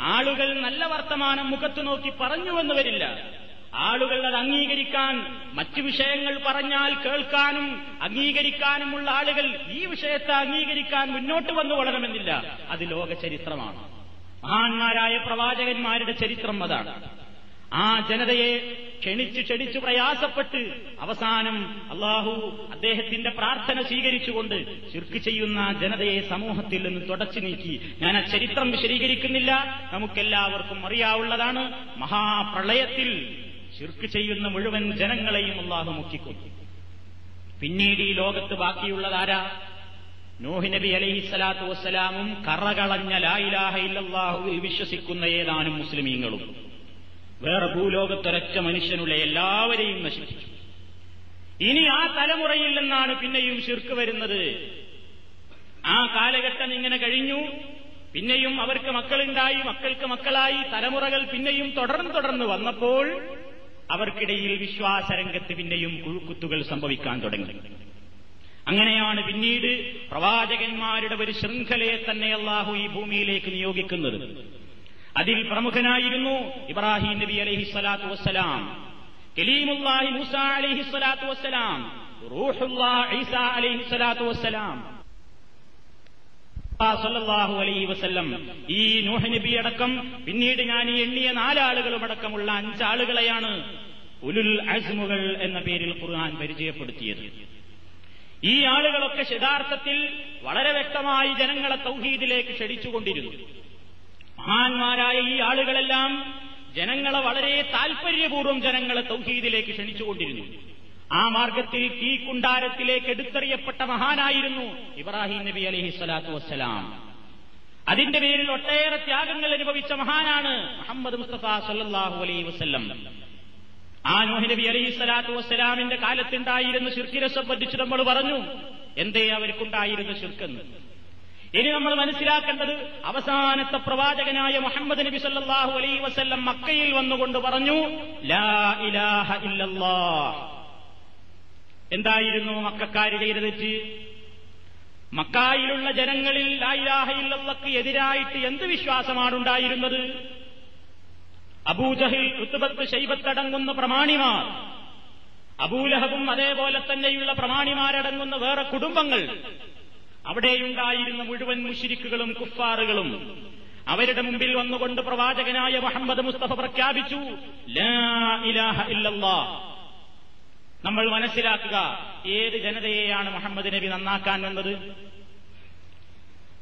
ആളുകൾ നല്ല വർത്തമാനം മുഖത്തു നോക്കി പറഞ്ഞു എന്ന് വരില്ല. ആളുകൾ അത് അംഗീകരിക്കാൻ മറ്റു വിഷയങ്ങൾ പറഞ്ഞാൽ കേൾക്കാനും അംഗീകരിക്കാനുമുള്ള ആളുകൾ ഈ വിഷയത്തെ അംഗീകരിക്കാൻ മുന്നോട്ട് വന്നു വളരണമെന്നില്ല. അത് ലോക ചരിത്രമാണ്. മഹാന്മാരായ പ്രവാചകന്മാരുടെ ചരിത്രം അതാണ്. ആ ജനതയെ ക്ഷണിച്ചു ക്ഷണിച്ചു പ്രയാസപ്പെട്ട് അവസാനം അള്ളാഹു അദ്ദേഹത്തിന്റെ പ്രാർത്ഥന സ്വീകരിച്ചുകൊണ്ട് ചുർക്ക് ചെയ്യുന്ന ജനതയെ സമൂഹത്തിൽ നിന്ന് തുടച്ചു നീക്കി. ഞാൻ ആ ചരിത്രം വിശദീകരിക്കുന്നില്ല. നമുക്കെല്ലാവർക്കും അറിയാവുള്ളതാണ് മഹാപ്രളയത്തിൽ ചുരുക്ക് ചെയ്യുന്ന മുഴുവൻ ജനങ്ങളെയും അള്ളാഹു മുക്കിക്കൊന്നു. പിന്നീട് ഈ ലോകത്ത് ബാക്കിയുള്ളതാരാ നോഹി നബി അലൈഹി സ്വലാത്തു വസ്സലാമും കറകളഞ്ഞ ലായിലാഹ വിശ്വസിക്കുന്ന ഏതാനും മുസ്ലിമീങ്ങളും. വേറെ ഭൂലോകത്തൊരച്ച മനുഷ്യനുള്ള എല്ലാവരെയും നശിപ്പിച്ചു. ഇനി ആ തലമുറയിൽ നിന്നാണ് പിന്നെയും ശിർക്ക് വരുന്നത്. ആ കാലഘട്ടം ഇങ്ങനെ കഴിഞ്ഞു. പിന്നെയും അവർക്ക് മക്കളുണ്ടായി മക്കൾക്ക് മക്കളായി തലമുറകൾ പിന്നെയും തുടർന്ന് തുടർന്ന് വന്നപ്പോൾ അവർക്കിടയിൽ വിശ്വാസരംഗത്ത് പിന്നെയും കുഴുക്കുത്തുകൾ സംഭവിക്കാൻ തുടങ്ങി. അങ്ങനെയാണ് പിന്നീട് പ്രവാചകന്മാരുടെ ഒരു ശൃംഖലയെ തന്നെ അള്ളാഹു ഈ ഭൂമിയിലേക്ക് നിയോഗിക്കുന്നത്. അതിൽ പ്രമുഖനായിരുന്നു ഇബ്രാഹിം നബി അലഹി സ്വലാത്തു വസ്സലാം കലീമുല്ലാഹി മൂസ അലഹി സ്വലാത്തു വസ്സലാം റൂഹുല്ലാ ഈസ അലഹി സ്വലാത്തു വസ്സലാം സല്ലല്ലാഹു അലൈഹി വസല്ലം ഈ നൂഹ് നബി അടക്കം പിന്നീട് ഞാൻ ഈ എണ്ണിയ നാലാളുകളും അടക്കമുള്ള അഞ്ചാളുകളെയാണ് ഉലുൽ അസ്മുകൾ എന്ന പേരിൽ ഖുർആൻ പരിചയപ്പെടുത്തിയത്. ഈ ആളുകളൊക്കെ യഥാർത്ഥത്തിൽ വളരെ വ്യക്തമായി ജനങ്ങളെ തൗഹീദിലേക്ക് ക്ഷണിച്ചുകൊണ്ടിരുന്നു. മഹാന്മാരായ ഈ ആളുകളെല്ലാം ജനങ്ങളെ വളരെ താൽപര്യപൂർവം ജനങ്ങളെ തൗഹീദിലേക്ക് ക്ഷണിച്ചുകൊണ്ടിരുന്നു. ആ മാർഗത്തിൽ തീ കുണ്ടാരത്തിലേക്ക് എടുത്തെറിയപ്പെട്ട മഹാനായിരുന്നു ഇബ്രാഹിം നബി അലഹി സ്വലാത്തു വസ്സലാം. അതിന്റെ പേരിൽ ഒട്ടേറെ ത്യാഗങ്ങൾ അനുഭവിച്ച മഹാനാണ് മുഹമ്മദ് മുസ്തഫ സല്ലാഹു അലൈഹി വസ്ല്ലം. ആ നൂഹ് നബി അലഹി സ്വലാത്തു വസ്സലാമിന്റെ കാലത്തുണ്ടായിരുന്ന ശിർക്കിനെ സംബന്ധിച്ച് നമ്മൾ പറഞ്ഞു എന്തേ അവർക്കുണ്ടായിരുന്ന ശിർക്കെന്ന്. ഇനി നമ്മൾ മനസ്സിലാക്കേണ്ടത് അവസാനത്തെ പ്രവാചകനായ മുഹമ്മദ് നബി സല്ലാഹു അലൈ വസ്ല്ലം മക്കയിൽ വന്നുകൊണ്ട് പറഞ്ഞു ലാ ഇലാഹ ഇല്ലല്ലാഹ്. എന്തായിരുന്നു മക്കാര് ചെയ്ത മക്കായിലുള്ള ജനങ്ങളിൽ ലായിലാഹയില്ലക്ക് എതിരായിട്ട് എന്ത് വിശ്വാസമാണ് ഉണ്ടായിരുന്നത് അബൂജഹിൽ ഋത്തുബത്ത് ശൈബത്തടങ്ങുന്ന പ്രമാണിമാർ അബൂലഹബും അതേപോലെ തന്നെയുള്ള പ്രമാണിമാരടങ്ങുന്ന വേറെ കുടുംബങ്ങൾ അവിടെയുണ്ടായിരുന്ന മുഴുവൻ മുഷിരിക്കുകളും കുഫാറുകളും അവരുടെ മുമ്പിൽ വന്നുകൊണ്ട് പ്രവാചകനായ മുഹമ്മദ് മുസ്തഫ പ്രഖ്യാപിച്ചു ലാ ഇലാഹ ഇല്ലല്ലാ നമ്മൾ മനസ്സിലാക്കുക ഏത് ജനതയെയാണ് മുഹമ്മദ് നബി നന്നാക്കാൻ വന്നത്.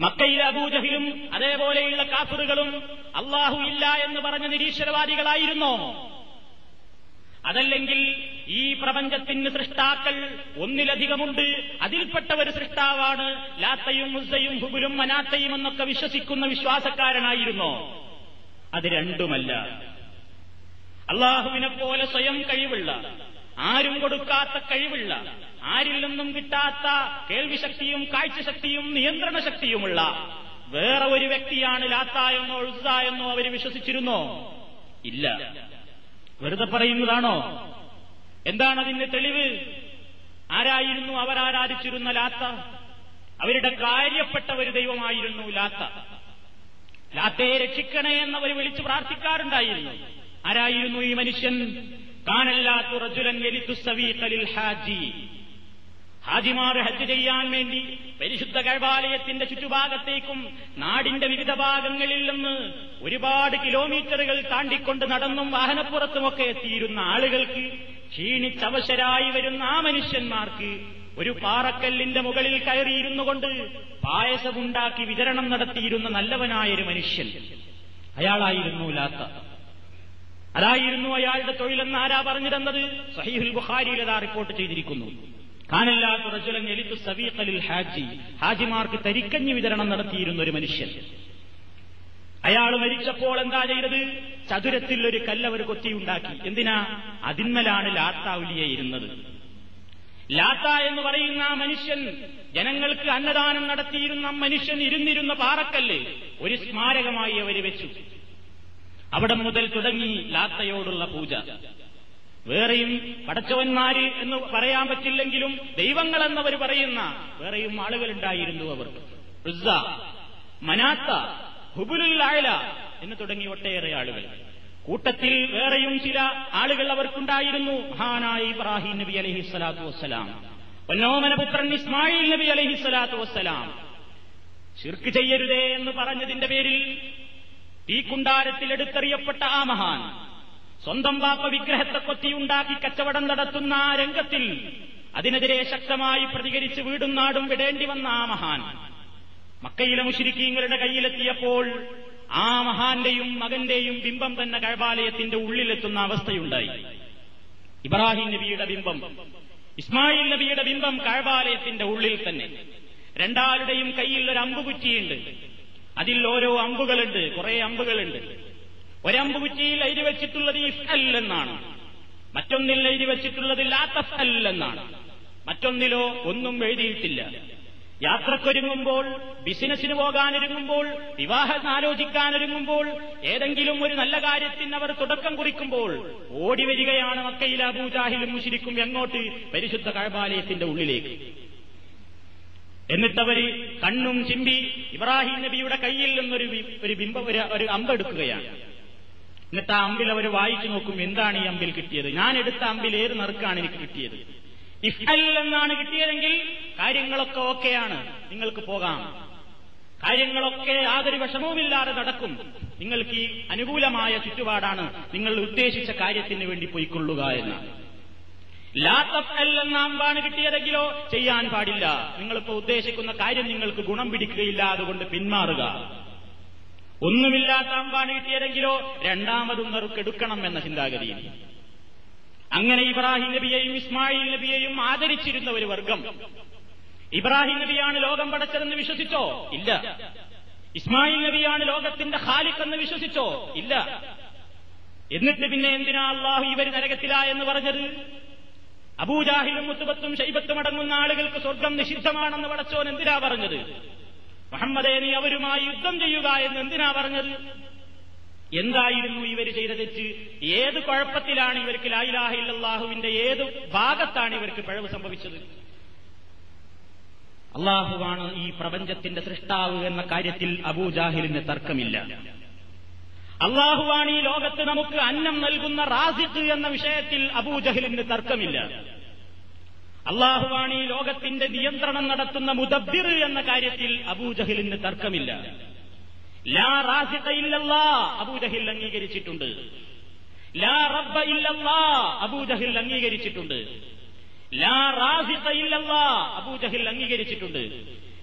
മക്കയിലെ അബൂജഹിലും അതേപോലെയുള്ള കാഫറുകളും അള്ളാഹു ഇല്ല എന്ന് പറഞ്ഞ നിരീശ്വരവാദികളായിരുന്നോ? അതല്ലെങ്കിൽ ഈ പ്രപഞ്ചത്തിന് സൃഷ്ടാക്കൾ ഒന്നിലധികമുണ്ട്. അതിൽപ്പെട്ട ഒരു സൃഷ്ടാവാണ് ലാത്തയും മുസയും ഹുബുലും മനാത്തയും എന്നൊക്കെ വിശ്വസിക്കുന്ന വിശ്വാസക്കാരനായിരുന്നോ? അത് രണ്ടുമല്ല. അള്ളാഹുവിനെ പോലെ സ്വയം കഴിവുള്ള ആരും കൊടുക്കാത്ത കഴിവുള്ള ആരിൽ നിന്നും കിട്ടാത്ത കേൾവിശക്തിയും കാഴ്ചശക്തിയും നിയന്ത്രണ ശക്തിയുമുള്ള വേറെ ഒരു വ്യക്തിയാണ് ലാത്ത എന്നോ ഉൾസ എന്നോ അവർ വിശ്വസിച്ചിരുന്നോ? ഇല്ല. വെറുതെ പറയുന്നതാണോ? എന്താണ് അതിന്റെ തെളിവ്? ആരായിരുന്നു അവരാരാധിച്ചിരുന്ന ലാത്ത? അവരുടെ കാര്യപ്പെട്ട ഒരു ദൈവമായിരുന്നു ലാത്ത. ലാത്തയെ രക്ഷിക്കണേ എന്നവർ വിളിച്ചു പ്രാർത്ഥിക്കാറുണ്ടായിരുന്നു. ആരായിരുന്നു ഈ മനുഷ്യൻ? ഹാജിമാർ ഹജ്ജ് ചെയ്യാൻ വേണ്ടി പരിശുദ്ധ കഴബാലയത്തിന്റെ ചുറ്റുഭാഗത്തേക്കും നാടിന്റെ വിവിധ ഭാഗങ്ങളിൽ നിന്ന് ഒരുപാട് കിലോമീറ്ററുകൾ താണ്ടിക്കൊണ്ട് നടന്നും വാഹനപ്പുറത്തുമൊക്കെ എത്തിയിരുന്ന ആളുകൾക്ക് ക്ഷീണിച്ചവശരായി വരുന്ന ആ മനുഷ്യന്മാർക്ക് ഒരു പാറക്കല്ലിന്റെ മുകളിൽ കയറിയിരുന്നു കൊണ്ട് പായസമുണ്ടാക്കി വിതരണം നടത്തിയിരുന്ന നല്ലവനായൊരു മനുഷ്യൻ. അയാളായിരുന്നു ലാത്ത. അതായിരുന്നു അയാളുടെ തൊഴിലെന്ന് ആരാ പറഞ്ഞു സഹീഹുൽ ബുഖാരിയിൽ അതാ റിപ്പോർട്ട് ചെയ്തിരിക്കുന്നു. കാനല്ലാത്ത റജുലൻ എലിത്തു സവീഖലിൽ ഹാജി. ഹാജിമാർക്ക് തരിക്കഞ്ഞി വിതരണം നടത്തിയിരുന്ന ഒരു മനുഷ്യൻ. അയാൾ മരിച്ചപ്പോൾ എന്താ ചെയ്തത്? ചതുരത്തിൽ ഒരു കല്ലവർ കൊത്തിയുണ്ടാക്കി. എന്തിനാ? അതിന്മലാണ് ലാത്ത ഇരുന്നത്. ലാത്ത എന്ന് പറയുന്ന ആ മനുഷ്യൻ ജനങ്ങൾക്ക് അന്നദാനം നടത്തിയിരുന്ന മനുഷ്യൻ ഇരുന്നിരുന്ന പാറക്കല്ല് ഒരു സ്മാരകമായി അവർ വെച്ചു. അവിടെ മുതൽ തുടങ്ങി ലാത്തയോടുള്ള പൂജ. വേറെയും പടച്ചവന്മാര് എന്ന് പറയാൻ പറ്റില്ലെങ്കിലും ദൈവങ്ങളെന്നവർ പറയുന്ന വേറെയും ആളുകളുണ്ടായിരുന്നു അവർ. മനാത്ത ഹുബുലുൽ ആയല എന്ന് തുടങ്ങി ഒട്ടേറെ ആളുകൾ. കൂട്ടത്തിൽ വേറെയും ചില ആളുകൾ അവർക്കുണ്ടായിരുന്നു. മഹാനായ ഇബ്രാഹിം നബി അലഹി സ്വലാത്തു വസ്സലാം. പൊന്നോമനപുത്രൻ ഇസ്മായിൽ നബി അലഹി സ്വലാത്തു വസ്സലാം. ശിർക്ക് ചെയ്യരുതേ എന്ന് പറഞ്ഞതിന്റെ പേരിൽ തീക്കുണ്ടാരത്തിൽ എടുത്തെറിയപ്പെട്ട ആ മഹാൻ സ്വന്തം വാപ്പ വിഗ്രഹത്തെ കൊത്തിയുണ്ടാക്കി കച്ചവടം നടത്തുന്ന ആ രംഗത്തിൽ അതിനെതിരെ ശക്തമായി പ്രതികരിച്ച് വീടും നാടും വിടേണ്ടി വന്ന ആ മഹാൻ മക്കയിലെ മുഷിരിക്കീങ്ങളുടെ കയ്യിലെത്തിയപ്പോൾ ആ മഹാന്റെയും മകന്റെയും ബിംബം തന്നെ കഴബാലയത്തിന്റെ ഉള്ളിലെത്തുന്ന അവസ്ഥയുണ്ടായി. ഇബ്രാഹിം നബിയുടെ ബിംബം ഇസ്മായിൽ നബിയുടെ ബിംബം കഴബാലയത്തിന്റെ ഉള്ളിൽ തന്നെ. രണ്ടാളുടെയും കയ്യിൽ ഒരു അമ്പുകുറ്റിയുണ്ട്. അതിൽ ഓരോ അമ്പുകളുണ്ട്. കുറെ അമ്പുകളുണ്ട്. ഒരമ്പുകുറ്റിയിൽ എഴുതി വെച്ചിട്ടുള്ളത് ഇഫൽ എന്നാണ്. മറ്റൊന്നിൽ എഴുതി വെച്ചിട്ടുള്ളത് ലാത്തഫൽ എന്നാണ്. മറ്റൊന്നിലോ ഒന്നും എഴുതിയിട്ടില്ല. യാത്രക്കൊരുങ്ങുമ്പോൾ ബിസിനസ്സിന് പോകാനൊരുങ്ങുമ്പോൾ വിവാഹം ആലോചിക്കാനൊരുങ്ങുമ്പോൾ ഏതെങ്കിലും ഒരു നല്ല കാര്യത്തിന് അവർ തുടക്കം കുറിക്കുമ്പോൾ ഓടി വരികയാണ് മക്കയിൽ അബൂജാഹിലും മുഷിരിക്കും എങ്ങോട്ട്? പരിശുദ്ധ കഴബാലയത്തിന്റെ ഉള്ളിലേക്ക്. എന്നിട്ടവര് കണ്ണും ചിമ്പി ഇബ്രാഹിം നബിയുടെ കയ്യിൽ നിന്നൊരു ഒരു ബിംബം ഒരു അമ്പെടുക്കുകയാണ് എന്നിട്ട് ആ അമ്പിൽ അവർ വായിച്ചു നോക്കും എന്താണ് ഈ അമ്പിൽ കിട്ടിയത്? ഞാൻ എടുത്ത അമ്പിൽ ഏത് നറുക്കാണ് എനിക്ക് കിട്ടിയത്? ഇഫൽ എന്നാണ് കിട്ടിയതെങ്കിൽ കാര്യങ്ങളൊക്കെ ഓക്കെയാണ്. നിങ്ങൾക്ക് പോകാം. കാര്യങ്ങളൊക്കെ യാതൊരു വിഷമവുമില്ലാതെ നടക്കും. നിങ്ങൾക്ക് ഈ അനുകൂലമായ ചുറ്റുപാടാണ് നിങ്ങൾ ഉദ്ദേശിച്ച കാര്യത്തിന് വേണ്ടി പോയിക്കൊള്ളുക എന്നാണ് ലാത്തഫൽ എന്ന അമ്പാണ് കിട്ടിയതെങ്കിലോ ചെയ്യാൻ പാടില്ല. നിങ്ങളിപ്പോ ഉദ്ദേശിക്കുന്ന കാര്യം നിങ്ങൾക്ക് ഗുണം പിടിക്കുകയില്ല അതുകൊണ്ട് പിന്മാറുക. ഒന്നുമില്ലാത്ത അമ്പാണ് കിട്ടിയതെങ്കിലോ രണ്ടാമതും നെറുക്കെടുക്കണം എന്ന ചിന്താഗതിയിൽ അങ്ങനെ ഇബ്രാഹിം നബിയെയും ഇസ്മായിൽ നബിയെയും ആദരിച്ചിരുന്ന ഒരു വർഗം. ഇബ്രാഹിം നബിയാണ് ലോകം പടച്ചതെന്ന് വിശ്വസിച്ചോ? ഇല്ല. ഇസ്മായിൽ നബിയാണ് ലോകത്തിന്റെ ഖാലിഖ് എന്ന് വിശ്വസിച്ചോ? ഇല്ല. എന്നിട്ട് പിന്നെ എന്തിനാ അള്ളാഹു ഇവർ നരകത്തില എന്ന് പറഞ്ഞത്? അബൂജാഹിലും മുത്തുബത്തും ശൈബത്തും അടങ്ങുന്ന ആളുകൾക്ക് സ്വർഗം നിഷിദ്ധമാണെന്ന് പടച്ചോൻ എന്തിനാ പറഞ്ഞത്? മുഹമ്മദേ നീ അവരുമായി യുദ്ധം ചെയ്യുക എന്ന് എന്തിനാ പറഞ്ഞത്? എന്തായിരുന്നു ഇവർ ചെയ്ത തെറ്റ്? ഏത് കുഴപ്പത്തിലാണ് ഇവർക്ക് ലായിലാഹില്ലാഹുവിന്റെ ഏത് ഭാഗത്താണ് ഇവർക്ക് പിഴവ് സംഭവിച്ചത്? അള്ളാഹുവാണ് ഈ പ്രപഞ്ചത്തിന്റെ സൃഷ്ടാവ് എന്ന കാര്യത്തിൽ അബൂജാഹിലിന് തർക്കമില്ല. അള്ളാഹുവാണ് ഈ ലോകത്ത് നമുക്ക് അന്നം നൽകുന്ന റാസിഖ് എന്ന വിഷയത്തിൽ അബൂജഹലിന് തർക്കമില്ല. അള്ളാഹുവാണ് ഈ ലോകത്തിന്റെ നിയന്ത്രണം നടത്തുന്ന മുദബ്ബിർ എന്ന കാര്യത്തിൽ അബൂജഹലിന് തർക്കമില്ല. ലാ റാസിഖ ഇല്ലല്ലാ അബൂജഹിൽ അംഗീകരിച്ചിട്ടുണ്ട്. ലാ റബ്ബ ഇല്ലല്ലാ അബൂജഹിൽ അംഗീകരിച്ചിട്ടുണ്ട്. ലാ റാസിഖ ഇല്ലല്ലാ അബൂജഹിൽ അംഗീകരിച്ചിട്ടുണ്ട്.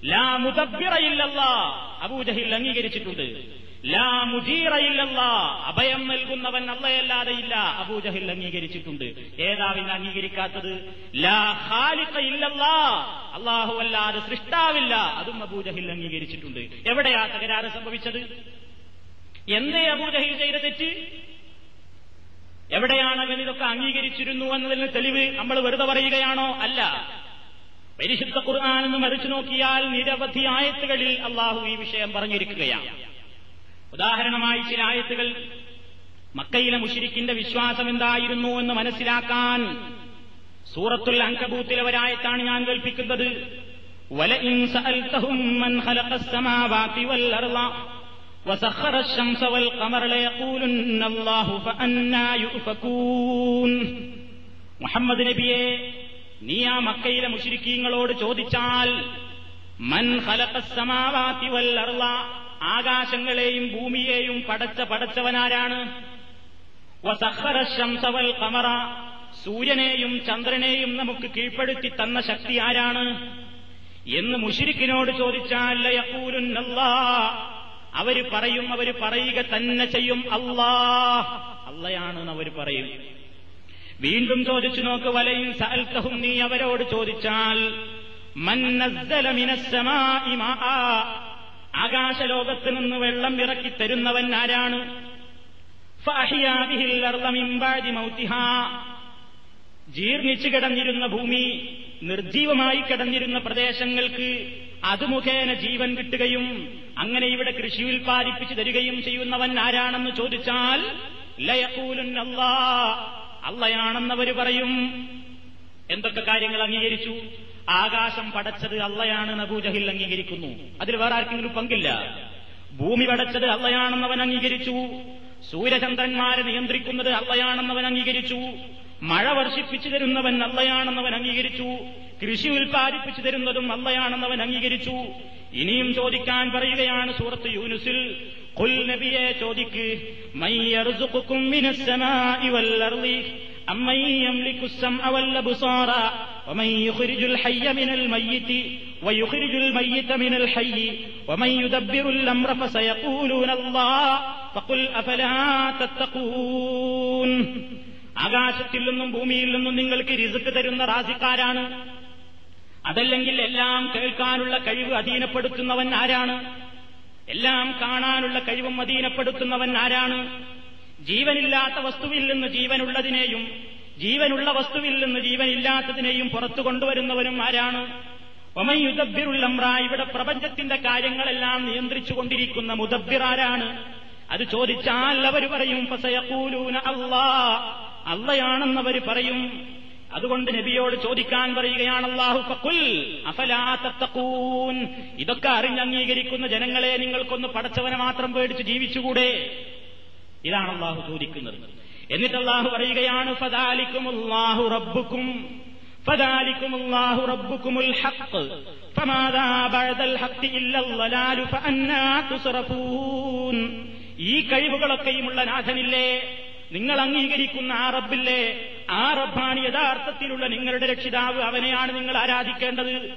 ലാ മുദബ്ബിറ ഇല്ലല്ലാ അബൂജഹിൽ അംഗീകരിച്ചിട്ടുണ്ട്. ലാ മുജീറ ഇല്ലല്ലാ. അഭയം നൽകുന്നവൻ അല്ലയല്ലാതെ ഇല്ല അബൂജഹിൽ അംഗീകരിച്ചിട്ടുണ്ട്. ഏതാ പിന്നെ അംഗീകരിക്കാത്തത്? ലാ ഖാലിഖ ഇല്ലല്ലാ. അള്ളാഹു അല്ലാതെ സൃഷ്ടാവില്ല. അതും അബൂജഹിൽ അംഗീകരിച്ചിട്ടുണ്ട്. എവിടെയാ തകരാറ് സംഭവിച്ചത്? എന്തേ അബൂജഹിൽ ചെയ്ത തെറ്റ്? എവിടെയാണ് അവൻ ഇതൊക്കെ അംഗീകരിച്ചിരുന്നു എന്നതിന് തെളിവ് നമ്മൾ വെറുതെ പറയുകയാണോ? അല്ല. പരിശുദ്ധ ഖുർആാനെന്ന് മറിച്ചു നോക്കിയാൽ നിരവധി ആയത്തുകളിൽ അള്ളാഹു ഈ വിഷയം പറഞ്ഞിരിക്കുകയാണ്. ഉദാഹരണമായി ചില ആയത്തുകൾ മക്കയിലെ മുഷിരിക്കിന്റെ വിശ്വാസം എന്തായിരുന്നു എന്ന് മനസ്സിലാക്കാൻ സൂറത്തുൽ അങ്കബൂത്തിലെ ഒരായത്താണ് ഞാൻ കൽപ്പിക്കുന്നത് മുഹമ്മദ് നബിയെ നീ ആ മക്കയിലെ മുഷിരിക്കീങ്ങളോട് ചോദിച്ചാൽ മൻ ഹലക്കസ്സമാവാത്തി വല്ലർല ആകാശങ്ങളെയും ഭൂമിയെയും പടച്ച പടച്ചവനാരാണ്? സൂര്യനെയും ചന്ദ്രനെയും നമുക്ക് കീഴ്പ്പെടുത്തി തന്ന ശക്തി ആരാണ്? എന്ന് മുഷിരിക്കിനോട് ചോദിച്ചാൽ അവർ പറയും അവർ പറയുക തന്നെ ചെയ്യും അല്ലാ അല്ലയാണെന്ന് അവർ പറയും. വീണ്ടും ചോദിച്ചു നോക്ക് വലയും സൽത്തഹും നീ അവരോട് ചോദിച്ചാൽ മൻ നസ്സല മിനസ്സമാഇ മാആ ആകാശലോകത്ത് നിന്ന് വെള്ളം ഇറക്കി തരുന്നവൻ ആരാണ്? ജീർണിച്ചു കിടന്നിരുന്ന ഭൂമി നിർജീവമായി കിടന്നിരുന്ന പ്രദേശങ്ങൾക്ക് അത് മുഖേന ജീവൻ കിട്ടുകയും അങ്ങനെ ഇവിടെ കൃഷി ഉൽപ്പാദിപ്പിച്ചു തരികയും ചെയ്യുന്നവൻ ആരാണെന്ന് ചോദിച്ചാൽ അള്ളയാണെന്നവര് പറയും. എന്തൊക്കെ കാര്യങ്ങൾ അംഗീകരിച്ചു? ആകാശം പടച്ചത് അള്ളയാണ് നബൂജഹിൽ അംഗീകരിക്കുന്നു. അതിൽ വേറെ ആർക്കെങ്കിലും പങ്കില്ല? ഭൂമി പടച്ചത് അവൻ അംഗീകരിച്ചു. സൂര്യചന്ദ്രന്മാരെ നിയന്ത്രിക്കുന്നത് അള്ളയാണെന്നവൻ അംഗീകരിച്ചു. മഴ വർഷിപ്പിച്ചു തരുന്നവൻ അവൻ അംഗീകരിച്ചു. കൃഷി ഉൽപ്പാദിപ്പിച്ചു തരുന്നതും അവൻ അംഗീകരിച്ചു. ഇനിയും ചോദിക്കാൻ പറയുകയാണ് സൂറത്ത് യൂനുസിൽ. കൊൽ നബിയെ ചോദിക്ക് മൈ വല്ലർളി أمن يملك السمع والأبصار ومن يخرج الحي من الميت ويخرج الميت من الحي ومن يدبر الأمر فسيقولون الله فقل أفلا تتقون ആകാശത്തിൽ നിന്നും ഭൂമിയിൽ നിന്നും നിങ്ങൾക്ക് രിസുക്ക് തരുന്ന റാസിക്കാരാണ് അതല്ലെങ്കിൽ എല്ലാം കേൾക്കാനുള്ള കഴിവ് അധീനപ്പെടുത്തുന്നവൻ ആരാണ് എല്ലാം കാണാനുള്ള കഴിവും അധീനപ്പെടുത്തുന്നവൻ ആരാണ് ജീവനില്ലാത്ത വസ്തുവിൽ നിന്ന് ജീവനുള്ളതിനെയും ജീവനുള്ള വസ്തുവിൽ നിന്ന് ജീവനില്ലാത്തതിനെയും പുറത്തു കൊണ്ടുവരുന്നവനും ആരാണ്? ഒമൻ ഇവിടെ പ്രപഞ്ചത്തിന്റെ കാര്യങ്ങളെല്ലാം നിയന്ത്രിച്ചുകൊണ്ടിരിക്കുന്ന മുദബിർ ആരാണ്? അത് ചോദിച്ചാൽ അവർ പറയും ഫസയഖൂലൂന അല്ലാ. അള്ളയാണെന്നവർ പറയും. അതുകൊണ്ട് നബിയോട് ചോദിക്കാൻ പറയുകയാണ് അള്ളാഹു ഫക്കുൽ അഫലാ ഇതൊക്കെ ഇതൊക്കെ അറിഞ്ഞംഗീകരിക്കുന്ന ജനങ്ങളെ നിങ്ങൾക്കൊന്ന് പടച്ചവനെ മാത്രം പേടിച്ച് ജീവിച്ചുകൂടെ? ഇതാണ് അള്ളാഹു ചോദിക്കുന്നത്. എന്നിട്ട് അള്ളാഹു പറയുകയാണ് ഈ കഴിവുകളൊക്കെയുമുള്ള നാഥനില്ലേ? നിങ്ങൾ അംഗീകരിക്കുന്ന ആ റബ്ബില്ലേ? ആ റബ്ബാണ് യഥാർത്ഥത്തിലുള്ള നിങ്ങളുടെ രക്ഷിതാവ് അവനെയാണ് നിങ്ങൾ ആരാധിക്കേണ്ടത്.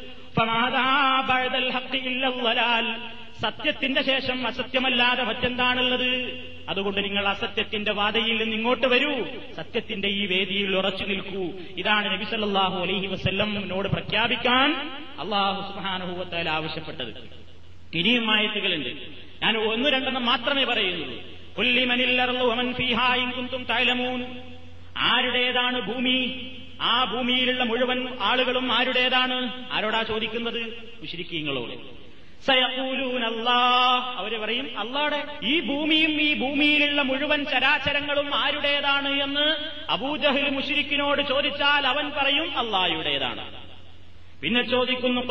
സത്യത്തിന്റെ ശേഷം അസത്യമല്ലാതെ മറ്റെന്താണുള്ളത്? അതുകൊണ്ട് നിങ്ങൾ അസത്യത്തിന്റെ വാതയിൽ നിന്ന് ഇങ്ങോട്ട് വരൂ. സത്യത്തിന്റെ ഈ വേദിയിൽ ഉറച്ചു നിൽക്കൂ. ഇതാണ് നബി സല്ലാഹു അലൈഹി വസ്ല്ലോട് പ്രഖ്യാപിക്കാൻ അള്ളാഹു സുബ്ഹാനഹു ആവശ്യപ്പെട്ടത്. ഇനിയും ആയത്തുകളുണ്ട്. ഞാൻ ഒന്ന് രണ്ടെണ്ണം മാത്രമേ പറയുന്നുള്ളൂ. ആരുടേതാണ് ഭൂമി? ആ ഭൂമിയിലുള്ള മുഴുവൻ ആളുകളും ആരുടേതാണ്? ആരോടാ ചോദിക്കുന്നത്? മുഷിരിക്കീങ്ങളോട് സയഖൂലൂനല്ലാ അവർ പറയും അള്ളാടെ ഈ ഭൂമിയും ഈ ഭൂമിയിലുള്ള മുഴുവൻ ചരാചരങ്ങളും ആരുടേതാണ്? എന്ന് അബൂജഹൽ മുഷിരിക്കിനോട് ചോദിച്ചാൽ അവൻ പറയും അള്ളായുടേതാണ് പിന്നെ ചോദിക്കുന്നു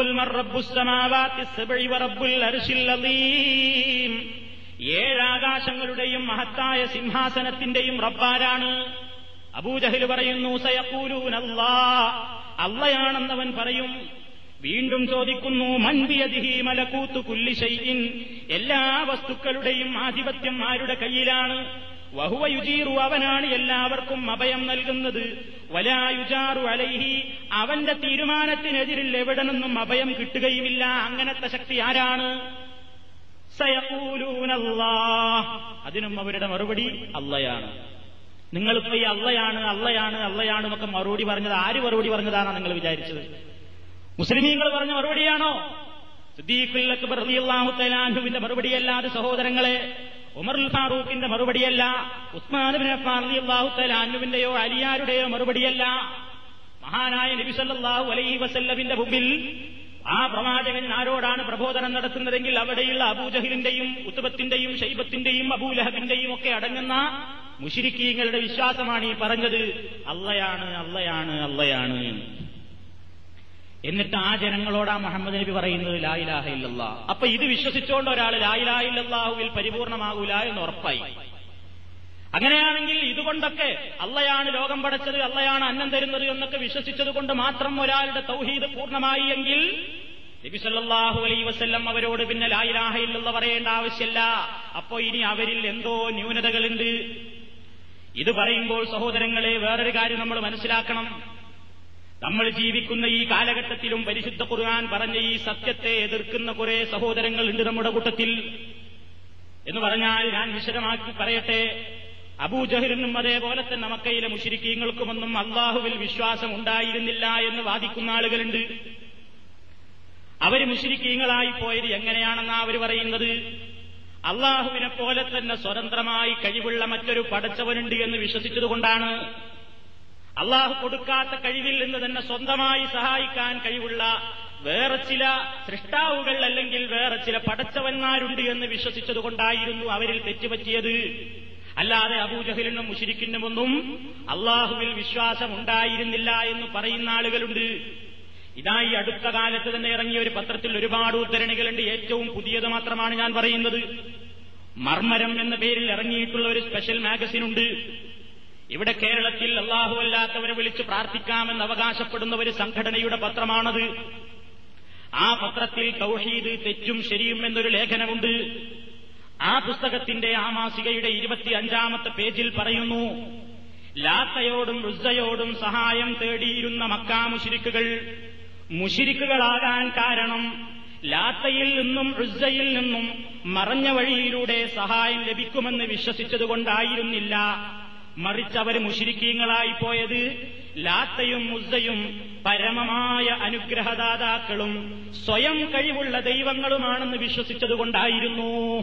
ഏഴാകാശങ്ങളുടെയും മഹത്തായ സിംഹാസനത്തിന്റെയും റബ്ബാരാണ്. അബൂജഹിൽ പറയുന്നു സയഖൂലൂനല്ലാ അള്ളയാണെന്നവൻ പറയും വീണ്ടും ചോദിക്കുന്നു മൻപിയതിഹി മലക്കൂത്തു കുല്ലിശൈൻ എല്ലാ വസ്തുക്കളുടെയും ആധിപത്യം ആരുടെ കയ്യിലാണ്? വഹുവയുജീറു അവനാണ് എല്ലാവർക്കും അഭയം നൽകുന്നത്. വലായുജാറു അലൈഹി അവന്റെ തീരുമാനത്തിനെതിരിൽ എവിടെ നിന്നും അഭയം കിട്ടുകയുമില്ല. അങ്ങനത്തെ ശക്തി ആരാണ്? അതിനും അവരുടെ മറുപടി അള്ളയാണ്. നിങ്ങളിപ്പോ ഈ അള്ളയാണ് അള്ളയാണ് അള്ളയാണ് എന്നൊക്കെ മറുപടി പറഞ്ഞത് ആര് മറുപടി പറഞ്ഞതാണെന്ന് നിങ്ങൾ വിചാരിച്ചത്? മുസ്ലിമീങ്ങൾ പറഞ്ഞ മറുപടിയാണോ? സിദ്ദീഖുൽ അക്ബർ റളിയല്ലാഹു തആല അൻഹുവിന്റെ മറുപടിയല്ലാതെ സഹോദരങ്ങളെ ഉമർ ഫാറൂഖിന്റെ മറുപടിയല്ല ഉസ്മാൻ ബിൻ അലിയാരുടെയോ മറുപടിയല്ല. മഹാനായ നബി സല്ലല്ലാഹു അലൈഹി വസല്ലമിന്റെ മുമ്പിൽ ആ പ്രവാചകൻ ആരോടാണ് പ്രബോധനം നടത്തുന്നതെങ്കിൽ അവിടെയുള്ള അബൂജഹിലിന്റെയും ഉത്തുബത്തിന്റെയും ഷൈബത്തിന്റെയും അബൂലഹബിന്റെയും ഒക്കെ അടങ്ങുന്ന മുഷിരിക്കീങ്ങളുടെ വിശ്വാസമാണ് ഈ പറഞ്ഞത്. അള്ളയാണ് അള്ളയാണ് അള്ളയാണ്. എന്നിട്ട് ആ ജനങ്ങളോടാ മുഹമ്മദ് നബി പറയുന്നത് ലായിലാഹ ഇല്ലല്ലാ. അപ്പൊ ഇത് വിശ്വസിച്ചുകൊണ്ട് ഒരാൾ ലായിലാഹില്ലാഹുവിൽ പരിപൂർണമാകൂല എന്ന് ഉറപ്പായി. അങ്ങനെയാണെങ്കിൽ ഇതുകൊണ്ടൊക്കെ അള്ളയാണ് ലോകം പടച്ചത് അള്ളയാണ് അന്നം തരുന്നത് എന്നൊക്കെ വിശ്വസിച്ചത് കൊണ്ട് മാത്രം ഒരാളുടെ തൗഹീദ് പൂർണമായി എങ്കിൽ നബി സല്ലല്ലാഹു അലൈ വസ്ല്ലം അവരോട് പിന്നെ ലായിലാഹ ഇല്ലല്ല പറയേണ്ട ആവശ്യമില്ല അപ്പോ ഇനി അവരിൽ എന്തോ ന്യൂനതകളുണ്ട്. ഇത് പറയുമ്പോൾ സഹോദരങ്ങളെ വേറൊരു കാര്യം നമ്മൾ മനസ്സിലാക്കണം. നമ്മൾ ജീവിക്കുന്ന ഈ കാലഘട്ടത്തിലും പരിശുദ്ധ ഖുർആൻ പറഞ്ഞ ഈ സത്യത്തെ എതിർക്കുന്ന കുറെ സഹോദരങ്ങളുണ്ട് നമ്മുടെ കൂട്ടത്തിൽ. എന്ന് പറഞ്ഞാൽ ഞാൻ വിശദമാക്കി പറയട്ടെ. അബൂജഹിറിനും അതേപോലെ തന്നെ മക്കയിലെ മുഷിരിക്കീങ്ങൾക്കുമൊന്നും അള്ളാഹുവിൽ വിശ്വാസം ഉണ്ടായിരുന്നില്ല എന്ന് വാദിക്കുന്ന ആളുകളുണ്ട്. അവർ മുഷിരിക്കീങ്ങളായി പോയത് എങ്ങനെയാണെന്നാ അവർ പറയുന്നത്? അള്ളാഹുവിനെ പോലെ തന്നെ സ്വതന്ത്രമായി കഴിവുള്ള മറ്റൊരു പടച്ചവനുണ്ട് എന്ന് വിശ്വസിച്ചതുകൊണ്ടാണ്. അള്ളാഹു കൊടുക്കാത്ത കഴിവിൽ നിന്ന് തന്നെ സ്വന്തമായി സഹായിക്കാൻ കഴിവുള്ള വേറെ ചില സൃഷ്ടാവുകൾ അല്ലെങ്കിൽ വേറെ ചില പടച്ചവന്മാരുണ്ട് എന്ന് വിശ്വസിച്ചതുകൊണ്ടായിരുന്നു അവരിൽ തെറ്റുപറ്റിയത്. അല്ലാതെ അബൂജഹലിനും മുഷിരിക്കിനുമൊന്നും അള്ളാഹുവിൽ വിശ്വാസം ഉണ്ടായിരുന്നില്ല എന്ന് പറയുന്ന ആളുകളുണ്ട്. ഇതായി അടുത്ത കാലത്ത് തന്നെ ഇറങ്ങിയ ഒരു പത്രത്തിൽ ഒരുപാട് ഉദ്ധരണികളുണ്ട്. ഏറ്റവും പുതിയത് മാത്രമാണ് ഞാൻ പറയുന്നത്. മർമരം എന്ന പേരിൽ ഇറങ്ങിയിട്ടുള്ള ഒരു സ്പെഷ്യൽ മാഗസിൻ ഉണ്ട്. ഇവിടെ കേരളത്തിൽ അള്ളാഹു അല്ലാത്തവരെ വിളിച്ച് പ്രാർത്ഥിക്കാമെന്ന് അവകാശപ്പെടുന്ന ഒരു സംഘടനയുടെ പത്രമാണത്. ആ പത്രത്തിൽ തൗഹീദ് തെറ്റും ശരിയും എന്നൊരു ലേഖനമുണ്ട്. ആ പുസ്തകത്തിന്റെ ആ മാസികയുടെ ഇരുപത്തി അഞ്ചാമത്തെ പേജിൽ പറയുന്നു ലാത്തയോടും റുസയോടും സഹായം തേടിയിരുന്ന മക്കാ മുഷിരിക്കുകൾ മുഷിരിക്കുകളാകാൻ കാരണം ലാത്തയിൽ നിന്നും റുസയിൽ നിന്നും മറഞ്ഞ വഴിയിലൂടെ സഹായം ലഭിക്കുമെന്ന് വിശ്വസിച്ചതുകൊണ്ടായിരുന്നില്ല. മറിച്ച് അവർ മുഷിരിക്കീങ്ങളായി ലാത്തയും മുസ്സയും പരമമായ അനുഗ്രഹദാതാക്കളും സ്വയം കഴിവുള്ള ദൈവങ്ങളുമാണെന്ന് വിശ്വസിച്ചതുകൊണ്ടായിരുന്നു.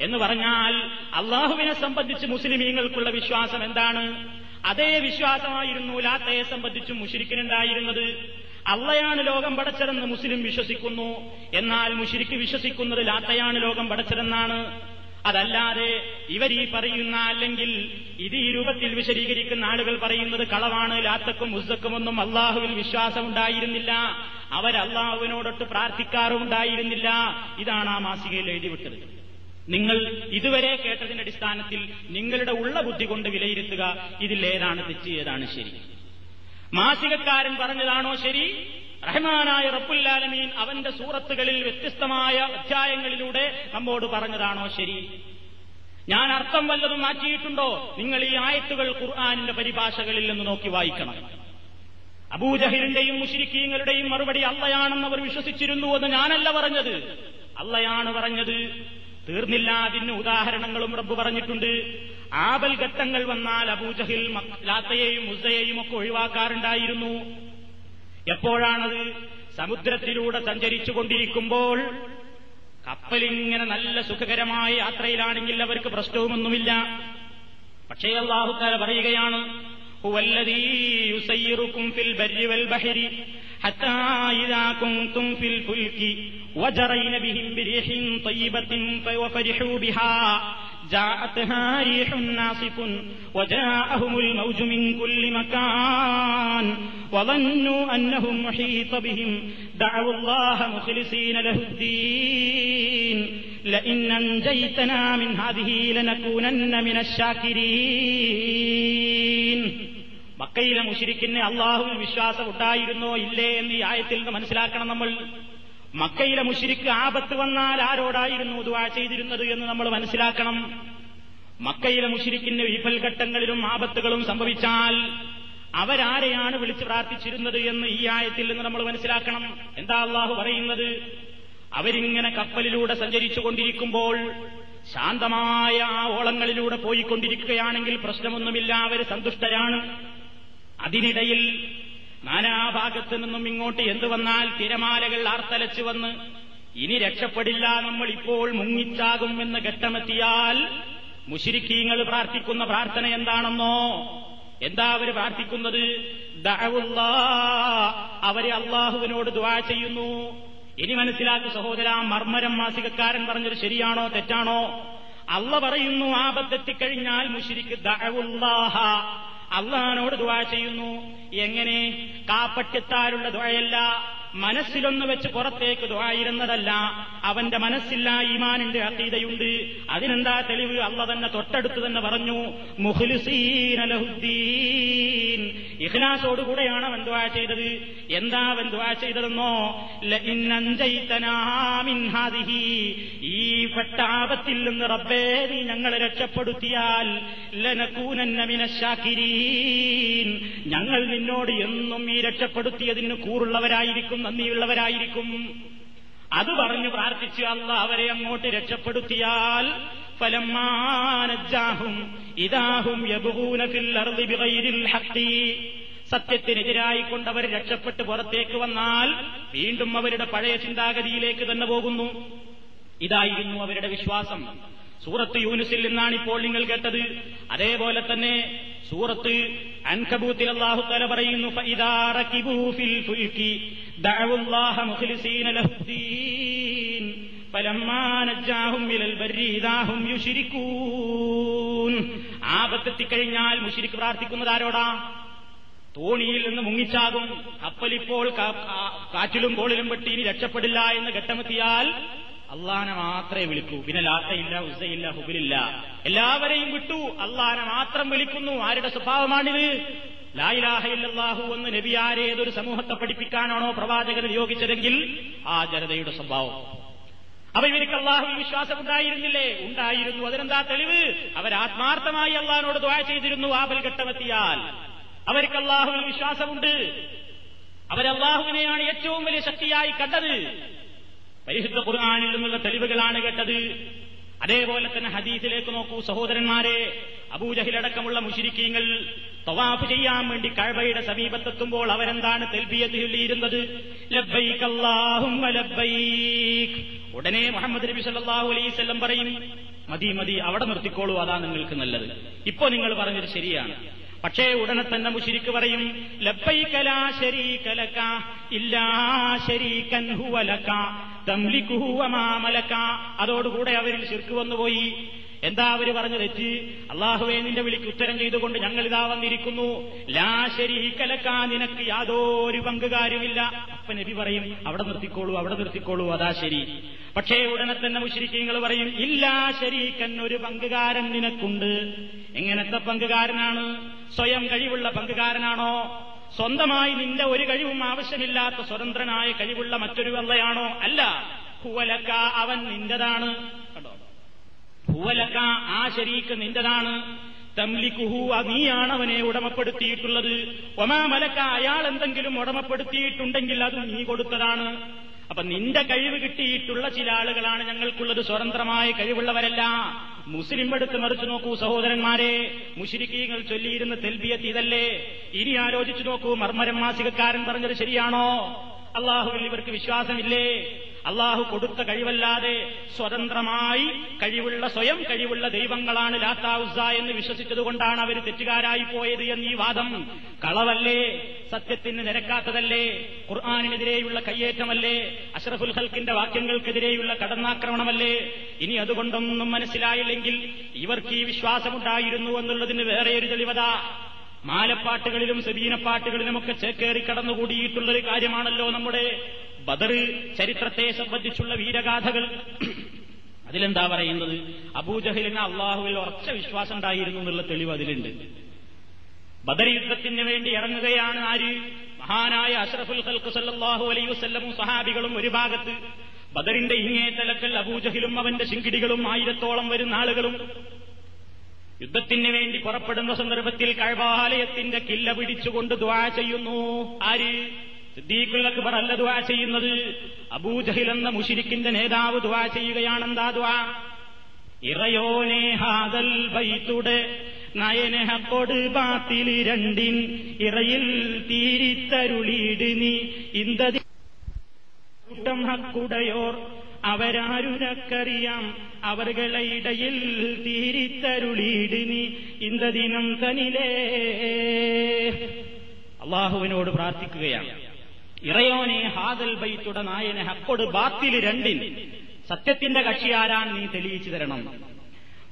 എന്ന് പറഞ്ഞാൽ അള്ളാഹുവിനെ സംബന്ധിച്ച് മുസ്ലിമീങ്ങൾക്കുള്ള വിശ്വാസം എന്താണ്? അതേ വിശ്വാസമായിരുന്നു ലാത്തയെ സംബന്ധിച്ചും മുഷിരിക്കിനുണ്ടായിരുന്നത്. അള്ളയാണ് ലോകം പടച്ചതെന്ന് മുസ്ലിം വിശ്വസിക്കുന്നു. എന്നാൽ മുഷിരിക്ക് വിശ്വസിക്കുന്നത് ലാത്തയാണ് ലോകം പടച്ചതെന്നാണ്. അതല്ലാതെ ഇവർ ഈ പറയുന്ന അല്ലെങ്കിൽ ഇത് ഈ രൂപത്തിൽ വിശദീകരിക്കുന്ന ആളുകൾ പറയുന്നത് കളവാണ് ലാത്തക്കും മുസ്സക്കും ഒന്നും അള്ളാഹുവിൽ വിശ്വാസമുണ്ടായിരുന്നില്ല. അവരല്ലാഹുവിനോടൊട്ട് പ്രാർത്ഥിക്കാറുമുണ്ടായിരുന്നില്ല. ഇതാണ് ആ മാസികയിൽ എഴുതിവിട്ടത്. നിങ്ങൾ ഇതുവരെ കേട്ടതിന്റെ അടിസ്ഥാനത്തിൽ നിങ്ങളുടെ ഉള്ള ബുദ്ധി കൊണ്ട് വിലയിരുത്തുക. ഇതിൽ ഏതാണ് തെറ്റ് ഏതാണ് ശരി? മാസികക്കാരൻ പറഞ്ഞതാണോ ശരി? റഹ്മാനായ റബ്ബുല്ലാലമീൻ അവന്റെ സൂറത്തുകളിൽ വ്യത്യസ്തമായ അധ്യായങ്ങളിലൂടെ നമ്മോട് പറഞ്ഞതാണോ ശരി? ഞാൻ അർത്ഥം വല്ലതും മാറ്റിയിട്ടുണ്ടോ? നിങ്ങൾ ഈ ആയത്തുകൾ ഖുർആാനിന്റെ പരിഭാഷകളിൽ നിന്ന് നോക്കി വായിക്കണം. അബൂജഹിലിന്റെയും മുഷിരിക്കീങ്ങളുടെയും മറുപടി അള്ളയാണെന്ന് അവർ വിശ്വസിച്ചിരുന്നു എന്ന് ഞാനല്ല പറഞ്ഞത്. അള്ളയാണ് പറഞ്ഞത്. തീർന്നില്ല അതിന് ഉദാഹരണങ്ങളും റബ്ബ് പറഞ്ഞിട്ടുണ്ട്. ആപൽ ഘട്ടങ്ങൾ വന്നാൽ അബൂജഹിൽ ലാത്തയെയും മുസയെയും ഒക്കെ ഒഴിവാക്കാറുണ്ടായിരുന്നു. എപ്പോഴാണത്? സമുദ്രത്തിലൂടെ സഞ്ചരിച്ചു കൊണ്ടിരിക്കുമ്പോൾ കപ്പലിങ്ങനെ നല്ല സുഖകരമായ യാത്രയിലാണെങ്കിൽ അവർക്ക് പ്രശ്നവുമൊന്നുമില്ല. പക്ഷേ അള്ളാഹുത്താല പറയുകയാണ് ഫിൽ ബർരി വൽ ബഹരി حتى إذا كنتم في الفلك وجرين بهم بريح طيبة وفرحوا بها جاءتها ريح ناصف وجاءهم الموج من كل مكان وظنوا أنهم محيط بهم دعوا الله مخلصين له الدين لئن أنجيتنا من هذه لنكونن من الشاكرين മക്കയിലെ മുഷിരിക്കിന് അള്ളാഹുവിൽ വിശ്വാസം ഉണ്ടായിരുന്നോ ഇല്ലേ എന്ന് ഈ ആയത്തിൽ നിന്ന് മനസ്സിലാക്കണം നമ്മൾ മക്കയിലെ മുഷിരിക്ക് ആപത്ത് വന്നാൽ ആരോടായിരുന്നു ദുവാ ചെയ്തിരുന്നത് എന്ന് നമ്മൾ മനസ്സിലാക്കണം. മക്കയിലെ മുഷിരിക്കിന്റെ വിഫൽഘട്ടങ്ങളിലും ആപത്തുകളും സംഭവിച്ചാൽ അവരാരെയാണ് വിളിച്ചു പ്രാർത്ഥിച്ചിരുന്നത് എന്ന് ഈ ആയത്തിൽ നിന്ന് നമ്മൾ മനസ്സിലാക്കണം. എന്താ അള്ളാഹു പറയുന്നത്? അവരിങ്ങനെ കപ്പലിലൂടെ സഞ്ചരിച്ചുകൊണ്ടിരിക്കുമ്പോൾ ശാന്തമായ ആ ഓളങ്ങളിലൂടെ പോയിക്കൊണ്ടിരിക്കുകയാണെങ്കിൽ പ്രശ്നമൊന്നുമില്ല അവർ സന്തുഷ്ടരാണ്. അതിനിടയിൽ നാനാഭാഗത്തു നിന്നും ഇങ്ങോട്ട് എന്തു വന്നാൽ തിരമാലകൾ ആർത്തലച്ചു വന്ന് ഇനി രക്ഷപ്പെടില്ല നമ്മൾ ഇപ്പോൾ മുങ്ങിച്ചാകും എന്ന് ഘട്ടമെത്തിയാൽ മുഷിരിക്കീങ്ങൾ പ്രാർത്ഥിക്കുന്ന പ്രാർത്ഥന എന്താണെന്നോ? എന്താ അവർ പ്രാർത്ഥിക്കുന്നത്? അവരെ അള്ളാഹുവിനോട് ദുവാ ചെയ്യുന്നു. ഇനി മനസ്സിലാക്കി സഹോദര മർമ്മരം മാസികക്കാരൻ പറഞ്ഞത് ശരിയാണോ തെറ്റാണോ? അള്ള പറയുന്നു ആപത്തെത്തിക്കഴിഞ്ഞാൽ മുഷിരിക്ക് ദഅവുല്ലാഹ. അള്ളഹാനോട് ദുവാ ചെയ്യുന്നു. എങ്ങനെ? കാപ്പട്ടിത്താരുള്ള ദ്വയല്ല മനസ്സിലൊന്ന് വെച്ച് പുറത്തേക്ക് ദ്വായിരുന്നതല്ല അവന്റെ മനസ്സില്ല ഈമാനിന്റെ അതീതയുണ്ട് അതിനെന്താ തെളിവ്? അള്ള തന്നെ തൊട്ടടുത്ത് തന്നെ പറഞ്ഞു മുഹ്ലിസീൻ ഇഖ്ലാസോടുകൂടെയാണ് അവൻ ദ്വാ ചെയ്തത്. എന്താ അവൻ ദ്വാ ചെയ്തതെന്നോ? ഈ പെട്ടാപത്തിൽ നിന്ന് റബ്ബേ നീ ഞങ്ങളെ രക്ഷപ്പെടുത്തിയാൽ ഞങ്ങൾ നിന്നോട് എന്നും ഈ രക്ഷപ്പെടുത്തിയതിന് കൂറുള്ളവരായിരിക്കും. നന്ദിയുള്ളവരായിരിക്കും. അത് പറഞ്ഞു പ്രാർത്ഥിച്ച് അല്ല അവരെ അങ്ങോട്ട് രക്ഷപ്പെടുത്തിയാൽ ഫലമാനജാഹും ഇതാഹും സത്യത്തിനെതിരായി കൊണ്ടവർ രക്ഷപ്പെട്ട് പുറത്തേക്ക് വന്നാൽ വീണ്ടും അവരുടെ പഴയ ചിന്താഗതിയിലേക്ക് തന്നെ പോകുന്നു. ഇതായിരുന്നു അവരുടെ വിശ്വാസം. സൂറത്ത് യൂനുസിൽ നിന്നാണ് ഇപ്പോൾ നിങ്ങൾ കേട്ടത്. അതേപോലെ തന്നെ സൂറത്ത് അൻകബൂത്തിൽ അള്ളാഹു തല പറയുന്നു ആപത്തെത്തിക്കഴിഞ്ഞാൽ മുഷിരിക്ക് പ്രാർത്ഥിക്കുന്നത് ആരോടാ? തോണിയിൽ നിന്ന് മുങ്ങിച്ചാകും. കപ്പലിപ്പോൾ കാറ്റിലും കോളിലും പെട്ടി ഇനി രക്ഷപ്പെടില്ല എന്ന് ഘട്ടമെത്തിയാൽ അള്ളാനെ മാത്രമേ വിളിക്കൂ. പിന്നെ ലാത്തയില്ല ഉസയില്ല ഹുബിലില്ല എല്ലാവരെയും വിട്ടു. അള്ളാനെ മാത്രം വിളിക്കുന്നു. ആരുടെ സ്വഭാവമാണിത്? ലായിലാഹയില്ലാഹു എന്ന് നബിയാരെ ഏതൊരു സമൂഹത്തെ പഠിപ്പിക്കാനാണോ പ്രവാചകൻ നിയോഗിച്ചതെങ്കിൽ ആ ജനതയുടെ സ്വഭാവം. അപ്പൊ ഇവർക്ക് അള്ളാഹുവിൽ വിശ്വാസം ഉണ്ടായിരുന്നില്ലേ? ഉണ്ടായിരുന്നു. അതിനെന്താ തെളിവ്? അവർ ആത്മാർത്ഥമായി അള്ളഹാനോട് ദ്വാ ചെയ്തിരുന്നു ആപൽ ഘട്ടമെത്തിയാൽ. അവർക്ക് അള്ളാഹുവിൽ വിശ്വാസമുണ്ട്. അവരല്ലാഹുവിനെയാണ് ഏറ്റവും വലിയ ശക്തിയായി കണ്ടത്. പരിശുദ്ധ ഖുർആാനിൽ നിന്നുള്ള തെളിവുകളാണ് കേട്ടത്. അതേപോലെ തന്നെ ഹദീസിലേക്ക് നോക്കൂ സഹോദരന്മാരെ അബൂജഹിലടക്കമുള്ള മുഷിരിക്കീങ്ങൾ തവാഫ് ചെയ്യാൻ വേണ്ടി കഴബയുടെ സമീപത്തെത്തുമ്പോൾ അവരെന്താണ് തെൽബിയത്ത് ചൊല്ലിയിരുന്നത്? ഉടനെ മുഹമ്മദ് നബി സല്ലല്ലാഹു അലൈഹി വസല്ലം പറയും മതി മതി അവിടെ നിർത്തിക്കോളൂ അതാ നിങ്ങൾക്ക് നല്ലത്. ഇപ്പോ നിങ്ങൾ പറഞ്ഞത് ശരിയാണ്. പക്ഷേ ഉടനെ തന്നെ മുഷിരിക്ക് പറയും ലബ്ബൈകലാ ശരീകലക ഇല്ലാ ശരീകൻ ഹുവലക തംലികുഹു വമാ മലക. അതോടുകൂടെ അവരിൽ ശിർക്ക് വന്നുപോയി. എന്താ അവർ പറഞ്ഞു തെറ്റ് അള്ളാഹുവേ നിന്റെ വിളിക്ക് ഉത്തരം ചെയ്തുകൊണ്ട് ഞങ്ങൾ ഇതാ വന്നിരിക്കുന്നു. ലാ ശരീകലക നിനക്ക് യാതൊരു പങ്കുകാരുമില്ല അപ്പൻ നബി പറയും അവിടെ നിർത്തിക്കോളൂ അവിടെ നിർത്തിക്കോളൂ അതാ ശരി. പക്ഷേ ഉടനെ തന്നെ മുശ്രിക്കീങ്ങൾ പറയും ഇല്ലാ ശരീക്കൻ ഒരു പങ്കുകാരൻ നിനക്കുണ്ട്. എങ്ങനത്തെ പങ്കുകാരനാണ്? സ്വയം കഴിവുള്ള പങ്കുകാരനാണോ? സ്വന്തമായി നിന്റെ ഒരു കഴിവും ആവശ്യമില്ലാത്ത സ്വതന്ത്രനായ കഴിവുള്ള മറ്റൊരു വെള്ളയാണോ അല്ല. ഹുവലക്ക അവൻ നിന്റെതാണ്. കണ്ടോ? ഹുവലക്ക ആ ശരീക്ക് നിന്റെതാണ്. തംലിക്കുഹു നീയാണ് അവനെ ഉടമപ്പെടുത്തിയിട്ടുള്ളത്. ഒമാ മലക്ക അയാൾ എന്തെങ്കിലും ഉടമപ്പെടുത്തിയിട്ടുണ്ടെങ്കിൽ അത് നീ കൊടുത്തതാണ്. അപ്പൊ നിന്റെ കഴിവ് കിട്ടിയിട്ടുള്ള ചില ആളുകളാണ് ഞങ്ങൾക്കുള്ളത്. സ്വതന്ത്രമായ കഴിവുള്ളവരല്ല. മുസ്ലിം എടുത്ത് മറിച്ചു നോക്കൂ സഹോദരന്മാരെ. മുഷിരിക്കീങ്ങൾ ചൊല്ലിയിരുന്ന തെൽബിയത്ത് ഇതല്ലേ? ഇനി ആലോചിച്ചു നോക്കൂ മർമ്മരം മാസികക്കാരൻ പറഞ്ഞത് ശരിയാണോ? അള്ളാഹുവിൽ ഇവർക്ക് വിശ്വാസമില്ലേ? അള്ളാഹു കൊടുത്ത കഴിവല്ലാതെ സ്വതന്ത്രമായി കഴിവുള്ള സ്വയം കഴിവുള്ള ദൈവങ്ങളാണ് ലാത്താവുസ എന്ന് വിശ്വസിച്ചതുകൊണ്ടാണ് അവർ തെറ്റുകാരായി പോയത് ഈ വാദം. കളവല്ലേ? സത്യത്തിന് നിരക്കാത്തതല്ലേ? ഖുർആാനിനെതിരെയുള്ള കയ്യേറ്റമല്ലേ? അഷ്റഫുൽ ഹൽക്കിന്റെ വാക്യങ്ങൾക്കെതിരെയുള്ള കടന്നാക്രമണമല്ലേ? ഇനി അതുകൊണ്ടൊന്നും മനസ്സിലായില്ലെങ്കിൽ ഇവർക്ക് ഈ വിശ്വാസമുണ്ടായിരുന്നു എന്നുള്ളതിന് വേറെ ഒരു തെളിവതാ. മാലപ്പാട്ടുകളിലും സബീനപ്പാട്ടുകളിലുമൊക്കെ ചേക്കേറി കടന്നുകൂടിയിട്ടുള്ളൊരു കാര്യമാണല്ലോ നമ്മുടെ ബദർ ചരിത്രത്തെ സംബന്ധിച്ചുള്ള വീരഗാഥകൾ. അതിലെന്താ പറയുന്നത്? അബൂജഹലിന് അള്ളാഹുവിൽ ഉറച്ച വിശ്വാസം ഉണ്ടായിരുന്നു എന്നുള്ള തെളിവ് അതിലുണ്ട്. ബദർ യുദ്ധത്തിന് വേണ്ടി ഇറങ്ങുകയാണ് ആര്? മഹാനായ അഷ്റഫുൽ ഖൽക്ക് സല്ലല്ലാഹു അലൈഹി വസല്ലമും സഹാബികളും ഒരു ഭാഗത്ത്. ബദറിന്റെ ഇങ്ങേ തലക്കൽ അബൂജഹിലും അവന്റെ ശിങ്കിടികളും ആയിരത്തോളം വരുന്ന ആളുകളും യുദ്ധത്തിന് വേണ്ടി പുറപ്പെടുന്ന സന്ദർഭത്തിൽ കഴവാലയത്തിന്റെ കില്ല പിടിച്ചുകൊണ്ട് ദ്വാ ചെയ്യുന്നു. ആര്? സിദ്ദീഖുൽ അക്ബർ അല്ല ദ്വാ ചെയ്യുന്നത്. അബൂജഹിൽ എന്ന മുഷിരിക്കിന്റെ നേതാവ് ദ്വാ ചെയ്യുകയാണെന്താ ദ്വാ ഇറയോനെ ഹാദൽ ബൈത്തുടെ നയനഹക്കൊട് ബാത്തിലി രണ്ടിൻ ഇറയിൽ തീരിത്തരുളീട് നീ. കൂട്ടം ഹക്കുടയോർ അവരാരുനക്കറിയാം അവർകളെ ഇടയിൽ തീരിത്തരുളിയിടിനി ഇന്ത ദിനം തനിലേ. അള്ളാഹുവിനോട് പ്രാർത്ഥിക്കുകയാണ്. ഇറയോനെ ഹാദൽ ബൈത്തുട നായനെ ഹക്കോട് ബാത്തിൽ രണ്ടിൽ. സത്യത്തിന്റെ കക്ഷിയാരാൻ നീ തെളിയിച്ചു തരണം.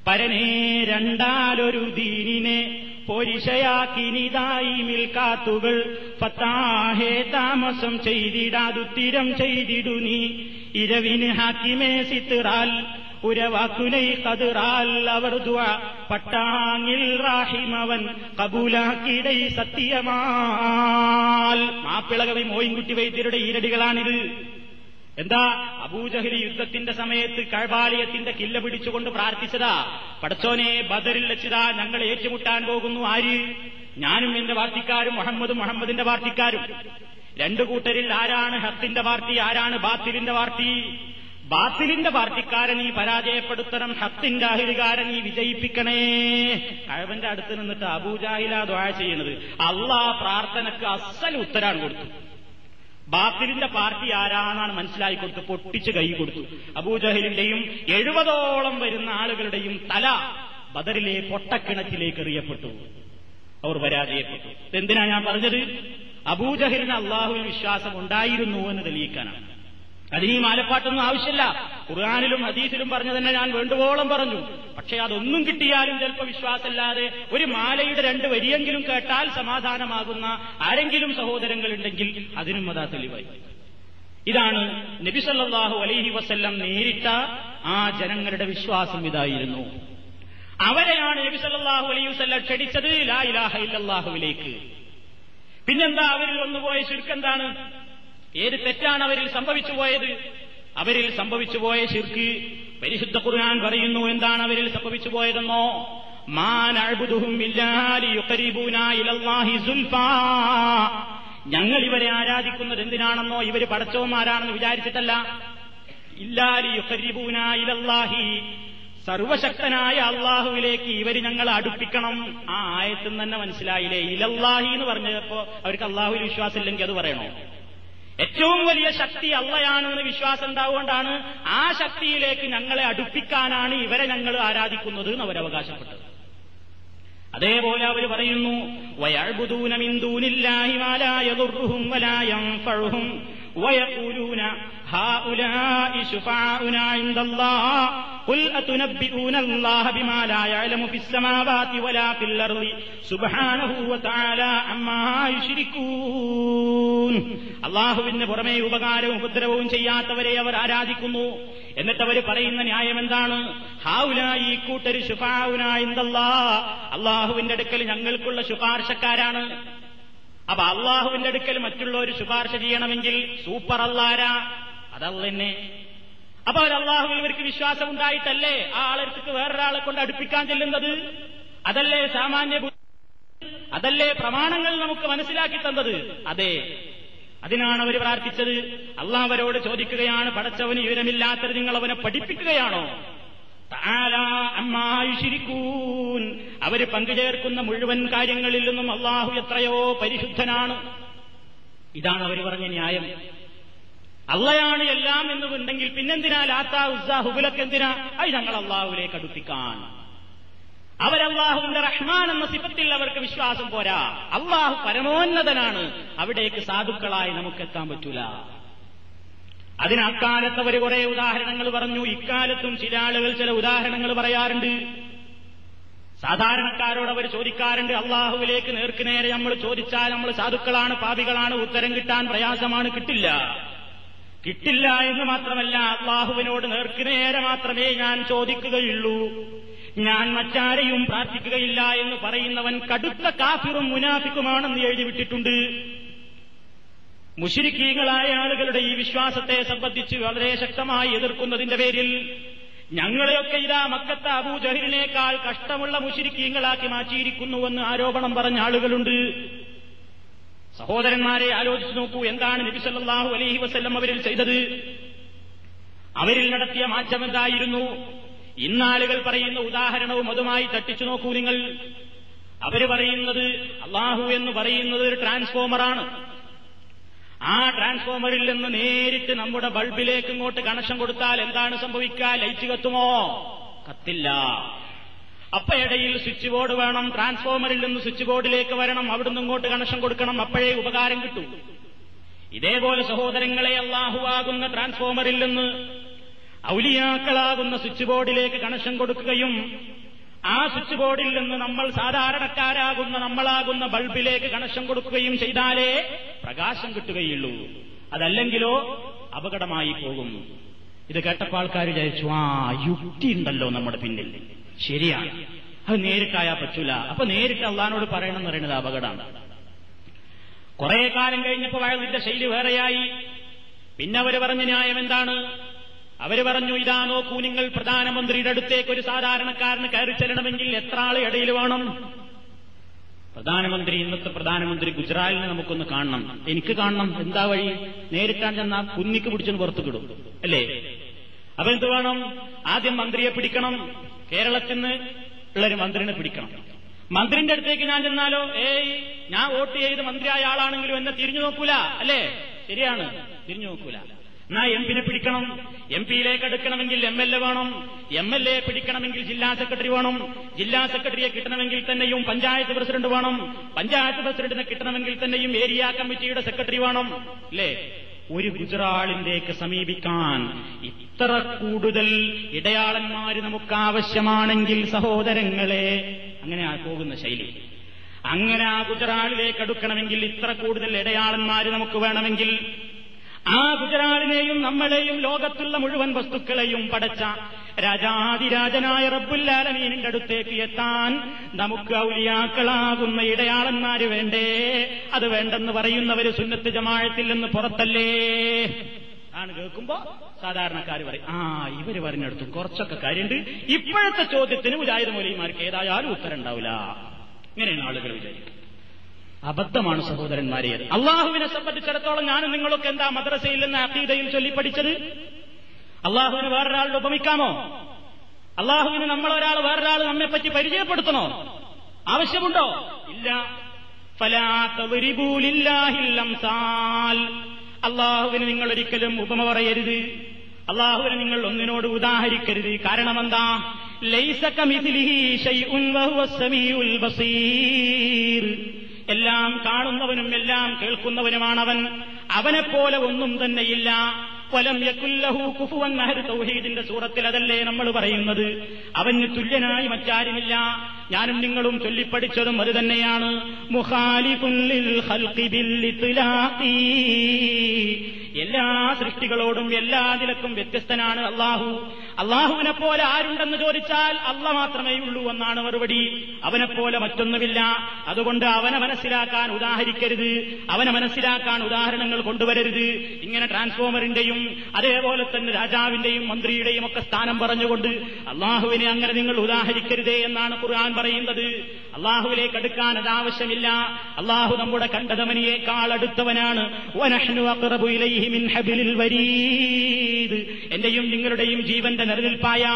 പരനേ രണ്ടാലൊരു ദീനിനെ. പൊരിശയാക്കിനിതായി മിൽക്കാത്തുകൾ ഫത്താഹേ താമസം ചെയ്തിടാതുത്തിരം ചെയ്തിടു നീ. ഇരവിന് ഹാക്കിമേ സിത്തിറാൽ ഉരവാക്കുനൈ കതിറാൽ അവർ പട്ടാങ്ങിൽ റാഹിമവൻ കബൂലാക്കിടൈ സത്യമാൽ. മാപ്പിളകവി മോയിൻകുട്ടി വൈദ്യരുടെ ഈരടികളാണിത് എന്താ? അബൂജഹലി യുദ്ധത്തിന്റെ സമയത്ത് കഴബാലയത്തിന്റെ കില്ല പിടിച്ചുകൊണ്ട് പ്രാർത്ഥിച്ചതാ. പടച്ചോനെ ബദറിൽ വെച്ചതാ. ഞങ്ങൾ ഏറ്റുമുട്ടാൻ പോകുന്നു. ആര്? ഞാനും എന്റെ പാർട്ടിക്കാരും മുഹമ്മദും മുഹമ്മദിന്റെ പാർട്ടിക്കാരും. രണ്ടു കൂട്ടരിൽ ആരാണ് ഹത്തിന്റെ പാർട്ടി ആരാണ് ബാത്തിലിന്റെ പാർട്ടി? ബാത്തിലിന്റെ പാർട്ടിക്കാരൻ ഈ പരാജയപ്പെടുത്തണം. ഹത്തിന്റെ അഹിലുകാരൻ ഈ വിജയിപ്പിക്കണേ. കഴവന്റെ അടുത്ത് നിന്നിട്ട് അബൂജാഹില ദ്വാ ചെയ്യുന്നത്. അള്ളാ പ്രാർത്ഥനക്ക് അസൽ ഉത്തരാണ് കൊടുത്തു. ബാത്തിലിന്റെ പാർട്ടി ആരാണെന്നാണ് മനസ്സിലായി കൊടുത്ത് പൊട്ടിച്ച് കൈ കൊടുത്തു. അബൂജഹലിന്റെയും എഴുപതോളം വരുന്ന ആളുകളുടെയും തല ബദറിലെ പൊട്ടക്കിണറ്റിലേക്ക് എറിയപ്പെട്ടു. അവർ പരാജയപ്പെട്ടു. എന്തിനാ ഞാൻ പറഞ്ഞത്? അബൂജഹലിന് അള്ളാഹുവിന് വിശ്വാസം ഉണ്ടായിരുന്നു എന്ന് തെളിയിക്കാനാണ് അതിന് മാലപ്പാട്ടൊന്നും ആവശ്യമില്ല. ഖുർആാനിലും ഹദീസിലും പറഞ്ഞു തന്നെ ഞാൻ വേണ്ടുവോളം പറഞ്ഞു. പക്ഷെ അതൊന്നും കിട്ടിയാലും ചിലപ്പോൾ വിശ്വാസമില്ലാതെ ഒരു മാലയുടെ രണ്ട് വരിയെങ്കിലും കേട്ടാൽ സമാധാനമാകുന്ന ആരെങ്കിലും സഹോദരങ്ങളുണ്ടെങ്കിൽ അതിനും അതാ തെളിവായി. ഇതാണ് നബിസല്ലാഹു അലൈഹി വസല്ലം നേരിട്ട ആ ജനങ്ങളുടെ വിശ്വാസം ഇതായിരുന്നു. അവരെയാണ് നബിസല്ലാഹു അലൈഹി വസല്ലം ക്ഷണിച്ചത് ലാ ഇലാഹ ഇല്ലാഹുവിലേക്ക് പിന്നെന്താ അവരിൽ വന്നുപോയ ചുരുക്കെന്താണ്? ഏത് തെറ്റാണ് അവരിൽ സംഭവിച്ചു പോയത്? അവരിൽ സംഭവിച്ചു പോയ ശിർക്ക് പരിശുദ്ധ ഖുർആൻ പറയുന്നു എന്താണ് അവരിൽ സംഭവിച്ചു പോയതെന്നോ? ഞങ്ങൾ ഇവരെ ആരാധിക്കുന്നത് എന്തിനാണെന്നോ? ഇവർ പടച്ചവന്മാരാണെന്ന് വിചാരിച്ചിട്ടല്ല. ഇല്ലാലി യുഖരിബൂന ഇലല്ലാഹി. സർവശക്തനായ അള്ളാഹുവിലേക്ക് ഇവർ ഞങ്ങൾ അടുപ്പിക്കണം. ആ ആയത്തിൽ തന്നെ മനസ്സിലായില്ലേ? ഇലല്ലാഹി എന്ന് പറഞ്ഞപ്പോ അവർക്ക് അള്ളാഹുവിൽ വിശ്വാസമില്ലെങ്കിൽ അത് പറയണോ? ഏറ്റവും വലിയ ശക്തി അള്ളയാണെന്ന് വിശ്വാസം ഉണ്ടാവുകൊണ്ടാണ് ആ ശക്തിയിലേക്ക് ഞങ്ങളെ അടുപ്പിക്കാനാണ് ഇവരെ ഞങ്ങൾ ആരാധിക്കുന്നത് എന്ന് അവരവകാശപ്പെട്ടത് അതേപോലെ അവർ പറയുന്നു വയഴ്ബുദൂന മിന്ദൂനില്ലാഹി മാലായതുർഹും വലായം ഫഴുഹും ويقولون هؤلاء شفعاؤنا عند الله قل أتنبئون الله بما لا يعلم في السماوات ولا في الأرض سبحانه وتعالى عما يشركون അള്ളാഹുവിന് പുറമേ ഉപകാരവും ഉപദ്രവവും ചെയ്യാത്തവരെ അവർ ആരാധിക്കുന്നു എന്നിട്ട് അവർ പറയുന്ന ന്യായം എന്താണ് ഹാവുല ഈ കൂട്ടര് ശുഫാവുന എന്തല്ലാ അള്ളാഹുവിന്റെ അടുക്കൽ ഞങ്ങൾക്കുള്ള ശുപാർശക്കാരാണ് അപ്പൊ അള്ളാഹുവിന്റെ അടുക്കൽ മറ്റുള്ളവർ ശുപാർശ ചെയ്യണമെങ്കിൽ സൂപ്പർ അല്ലാരാ അതല്ലെന്നെ. അപ്പൊ അവർ അള്ളാഹുവിൽ ഇവർക്ക് വിശ്വാസം ഉണ്ടായിട്ടല്ലേ ആ ആളെടുത്ത് വേറൊരാളെ കൊണ്ട് അടുപ്പിക്കാൻ ചെല്ലുന്നത്? അതല്ലേ സാമാന്യ അതല്ലേ പ്രമാണങ്ങൾ നമുക്ക് മനസ്സിലാക്കി തന്നത്? അതെ. അതിനാണ് അവർ പ്രാർത്ഥിച്ചത്. അള്ളാഹ് അവരോട് ചോദിക്കുകയാണ് പടച്ചവന് വിവരമില്ലാത്തത് നിങ്ങൾ അവനെ പഠിപ്പിക്കുകയാണോ? അവർ പങ്കുചേർക്കുന്ന മുഴുവൻ കാര്യങ്ങളിൽ നിന്നും അള്ളാഹു എത്രയോ പരിശുദ്ധനാണ്. ഇതാണ് അവർ പറഞ്ഞ ന്യായം. അള്ളയാണ് എല്ലാം എന്നുണ്ടെങ്കിൽ പിന്നെന്തിനാ ലാത്താ ഉസ്സാ ഹുബുലക്ക് എന്തിനാ? അത് ഞങ്ങൾ അള്ളാഹുവിനെ അടുപ്പിക്കാൻ. അവരല്ലാഹുവിന്റെ റഹ്മാൻ എന്ന സിഫത്തിൽ അവർക്ക് വിശ്വാസം പോരാ. അള്ളാഹു പരമോന്നതനാണ്. അവിടേക്ക് സാധുക്കളായി നമുക്കെത്താൻ പറ്റൂല. അതിന് അക്കാലത്ത് അവർ കുറെ ഉദാഹരണങ്ങൾ പറഞ്ഞു. ഇക്കാലത്തും ചില ആളുകൾ ചില ഉദാഹരണങ്ങൾ പറയാറുണ്ട്. സാധാരണക്കാരോട് അവർ ചോദിക്കാറുണ്ട് അള്ളാഹുവിലേക്ക് നേർക്ക് നേരെ നമ്മൾ ചോദിച്ചാൽ നമ്മൾ സാധുക്കളാണ് പാപികളാണ് ഉത്തരം കിട്ടാൻ പ്രയാസമാണ് കിട്ടില്ല. കിട്ടില്ല എന്ന് മാത്രമല്ല അള്ളാഹുവിനോട് നേർക്ക് നേരെ മാത്രമേ ഞാൻ ചോദിക്കുകയുള്ളൂ. ഞാൻ മറ്റാരെയും പ്രാർത്ഥിക്കുകയില്ല എന്ന് പറയുന്നവൻ കടുത്ത കാഫിറും മുനാഫിക്കുമാണെന്ന് എഴുതി മുഷിരിക്കീങ്ങളായ ആളുകളുടെ ഈ വിശ്വാസത്തെ സംബന്ധിച്ച് വളരെ ശക്തമായി എതിർക്കുന്നതിന്റെ പേരിൽ ഞങ്ങളെയൊക്കെ ഇതാ മക്കത്ത അബൂജഹിലിനേക്കാൾ കഷ്ടമുള്ള മുഷിരിക്കീങ്ങളാക്കി മാറ്റിയിരിക്കുന്നുവെന്ന് ആരോപണം പറഞ്ഞ ആളുകളുണ്ട്. സഹോദരന്മാരെ ആലോചിച്ചു നോക്കൂ എന്താണ് നബിസല്ലാഹു അലൈഹി വസ്ല്ലം അവരിൽ ചെയ്തത്? അവരിൽ നടത്തിയ മാറ്റം എന്തായിരുന്നു? ഇന്നാളുകൾ പറയുന്ന ഉദാഹരണവും അതുമായി തട്ടിച്ചു നോക്കൂ നിങ്ങൾ. അവർ പറയുന്നത് അള്ളാഹു എന്ന് പറയുന്നത് ഒരു ട്രാൻസ്ഫോമറാണ്. ആ ട്രാൻസ്ഫോമറിൽ നിന്ന് നേരിട്ട് നമ്മുടെ ബൾബിലേക്ക് ഇങ്ങോട്ട് കണക്ഷൻ കൊടുത്താൽ എന്താണ് സംഭവിക്കുക? ലൈറ്റ് കത്തുമോ? കത്തില്ല. അപ്പ ഇടയിൽ സ്വിച്ച് ബോർഡ് വേണം ട്രാൻസ്ഫോമറിൽ നിന്ന് സ്വിച്ച് ബോർഡിലേക്ക് വരണം അവിടുന്ന് ഇങ്ങോട്ട് കണക്ഷൻ കൊടുക്കണം അപ്പോഴേ ഉപകാരം കിട്ടൂ. ഇതേപോലെ സഹോദരങ്ങളെ അള്ളാഹുവാകുന്ന ട്രാൻസ്ഫോമറിൽ നിന്ന് ഔലിയാക്കളാകുന്ന സ്വിച്ച് ബോർഡിലേക്ക് കണക്ഷൻ കൊടുക്കുകയും ആ സ്വിച്ച് ബോർഡിൽ നിന്ന് നമ്മൾ സാധാരണക്കാരാകുന്ന നമ്മളാകുന്ന ബൾബിലേക്ക് കണക്ഷൻ കൊടുക്കുകയും ചെയ്താലേ പ്രകാശം കിട്ടുകയുള്ളൂ. അതല്ലെങ്കിലോ അപകടമായി പോകും. ഇത് കേട്ടപ്പോൾ ആൾക്കാർ വിചാരിച്ചു ആ യുക്തി ഉണ്ടല്ലോ നമ്മുടെ പിന്നിൽ. ശരിയാണ് അത് നേരിട്ടായാ പറ്റൂല. അപ്പൊ നേരിട്ട് അള്ളഹാനോട് പറയണം എന്ന് പറയുന്നത് അപകടമാണ്. കുറെ കാലം കഴിഞ്ഞപ്പോൾ വയലിന്റെ ശൈലി വേറെയായി. പിന്നെ അവർ പറഞ്ഞ ന്യായം എന്താണ്? അവർ പറഞ്ഞു ഇതാ നോക്കൂ നിങ്ങൾ പ്രധാനമന്ത്രിയുടെ അടുത്തേക്ക് ഒരു സാധാരണക്കാരന് കയറി ചെല്ലണമെങ്കിൽ എത്ര ആൾ ഇടയിൽ വേണം? പ്രധാനമന്ത്രി ഇന്നത്തെ പ്രധാനമന്ത്രി ഗുജറാലിനെ നമുക്കൊന്ന് കാണണം. എനിക്ക് കാണണം. എന്താ വഴി? നേരിട്ടാൻ ചെന്നാ കുന്നിക്ക് പിടിച്ചൊന്ന് പുറത്തു കിടും അല്ലേ? അപ്പൊ എന്ത് വേണം? ആദ്യം മന്ത്രിയെ പിടിക്കണം. കേരളത്തിൽ നിന്ന് ഉള്ളൊരു മന്ത്രിനെ പിടിക്കണം. മന്ത്രിന്റെ അടുത്തേക്ക് ഞാൻ ചെന്നാലോ? ഏയ് ഞാൻ വോട്ട് ചെയ്ത് മന്ത്രിയായ ആളാണെങ്കിലും എന്നെ തിരിഞ്ഞു നോക്കൂല. അല്ലേ? ശരിയാണ്. തിരിഞ്ഞു നോക്കൂല. എന്നാ എം പിന്നെ പിടിക്കണം? എം പിയിലേക്ക് എടുക്കണമെങ്കിൽ എം എൽ എ വേണം. എം എൽ എ പിടിക്കണമെങ്കിൽ ജില്ലാ സെക്രട്ടറി വേണം. ജില്ലാ സെക്രട്ടറിയെ കിട്ടണമെങ്കിൽ തന്നെയും പഞ്ചായത്ത് പ്രസിഡന്റ് വേണം. പഞ്ചായത്ത് പ്രസിഡന്റിനെ കിട്ടണമെങ്കിൽ തന്നെയും ഏരിയ കമ്മിറ്റിയുടെ സെക്രട്ടറി വേണം. അല്ലേ? ഒരു ഗുജറാളിന്റേക്ക് സമീപിക്കാൻ ഇത്ര കൂടുതൽ ഇടയാളന്മാര് നമുക്ക് ആവശ്യമാണെങ്കിൽ സഹോദരങ്ങളെ അങ്ങനെ പോകുന്ന ശൈലി. അങ്ങനെ ആ ഗുജറാളിലേക്ക് അടുക്കണമെങ്കിൽ ഇത്ര കൂടുതൽ ഇടയാളന്മാര് നമുക്ക് വേണമെങ്കിൽ ആ ഗുജറാളിനെയും നമ്മളെയും ലോകത്തുള്ള മുഴുവൻ വസ്തുക്കളെയും പടച്ച രാജാതിരാജനായ റബ്ബുല്ലാലമീനിന്റെ അടുത്തേക്ക് എത്താൻ നമുക്ക് ഔലിയാക്കളാകുന്ന ഇടയാളന്മാര് വേണ്ടേ? അത് വേണ്ടെന്ന് പറയുന്നവര് സുന്നത്ത് ജമാഴത്തിൽ നിന്ന് പുറത്തല്ലേ? ആണ് കേൾക്കുമ്പോ സാധാരണക്കാർ പറയും ആ ഇവർ പറഞ്ഞെടുത്തു. കുറച്ചൊക്കെ കാര്യമുണ്ട് ഇപ്പോഴത്തെ ചോദ്യത്തിന് മുജാഹിദ് മൗലിമാർക്ക് ഏതായാലും ഉത്തരം ഉണ്ടാവില്ല. ഇങ്ങനെയാണ് ആളുകൾ അബദ്ധമാണ് സഹോദരന്മാരെ അള്ളാഹുവിനെ സംബന്ധിച്ചിടത്തോളം ഞാനും നിങ്ങളൊക്കെ എന്താ മദ്രസയിൽ നിന്ന് അതീതയിൽ ചൊല്ലി പഠിച്ചത്? അള്ളാഹുവിന് വേറൊരാളുടെ ഉപമിക്കാമോ? അള്ളാഹുവിന് നമ്മളൊരാൾ വേറൊരാൾ നമ്മെ പറ്റി പരിചയപ്പെടുത്തണോ? ആവശ്യമുണ്ടോ? ഇല്ല. അള്ളാഹുവിന് നിങ്ങൾ ഒരിക്കലും ഉപമ പറയരുത്. അള്ളാഹുവിനെ നിങ്ങൾ ഒന്നിനോട് ഉദാഹരിക്കരുത്. കാരണം എന്താ എല്ലാം കാണുന്നവനും എല്ലാം കേൾക്കുന്നവനുമാണവൻ. അവനെപ്പോലെ ഒന്നും തന്നെയില്ല. കൊലം യക്കുല്ലഹു കുഫുവൻ നഹർ തൗഹീദിന്റെ സൂറത്തിൽ അതല്ലേ നമ്മൾ പറയുന്നത്? അവന് തുല്യനായി മറ്റാരുമില്ല. ഞാനും നിങ്ങളും ചൊല്ലിപ്പടിച്ചതും അത് തന്നെയാണ്. എല്ലാ സൃഷ്ടികളോടും എല്ലാ നിലക്കും വ്യത്യസ്തനാണ് അള്ളാഹു. അള്ളാഹുവിനെ പോലെ ആരുണ്ടെന്ന് ചോദിച്ചാൽ അല്ല മാത്രമേ ഉള്ളൂ എന്നാണ് മറുപടി. അവനെപ്പോലെ മറ്റൊന്നുമില്ല. അതുകൊണ്ട് അവനെ മനസ്സിലാക്കാൻ ഉദാഹരിക്കരുത്. അവനെ മനസ്സിലാക്കാൻ ഉദാഹരണങ്ങൾ കൊണ്ടുവരരുത്. ഇങ്ങനെ ട്രാൻസ്ഫോമറിന്റെയും അതേപോലെ തന്നെ രാജാവിന്റെയും മന്ത്രിയുടെയും ഒക്കെ സ്ഥാനം പറഞ്ഞുകൊണ്ട് അള്ളാഹുവിനെ അങ്ങനെ നിങ്ങൾ ഉദാഹരിക്കരുതേ എന്നാണ് ഖുർആൻ പറയുന്നത്. അള്ളാഹുവിലേക്ക് അടുക്കാൻ അതാവശ്യമില്ല അള്ളാഹു നമ്മുടെ കണ്ടതമനിയേക്കാൾ അടുത്തവനാണ്. എന്റെയും നിങ്ങളുടെയും ജീവന്റെ നിലനിൽപ്പായ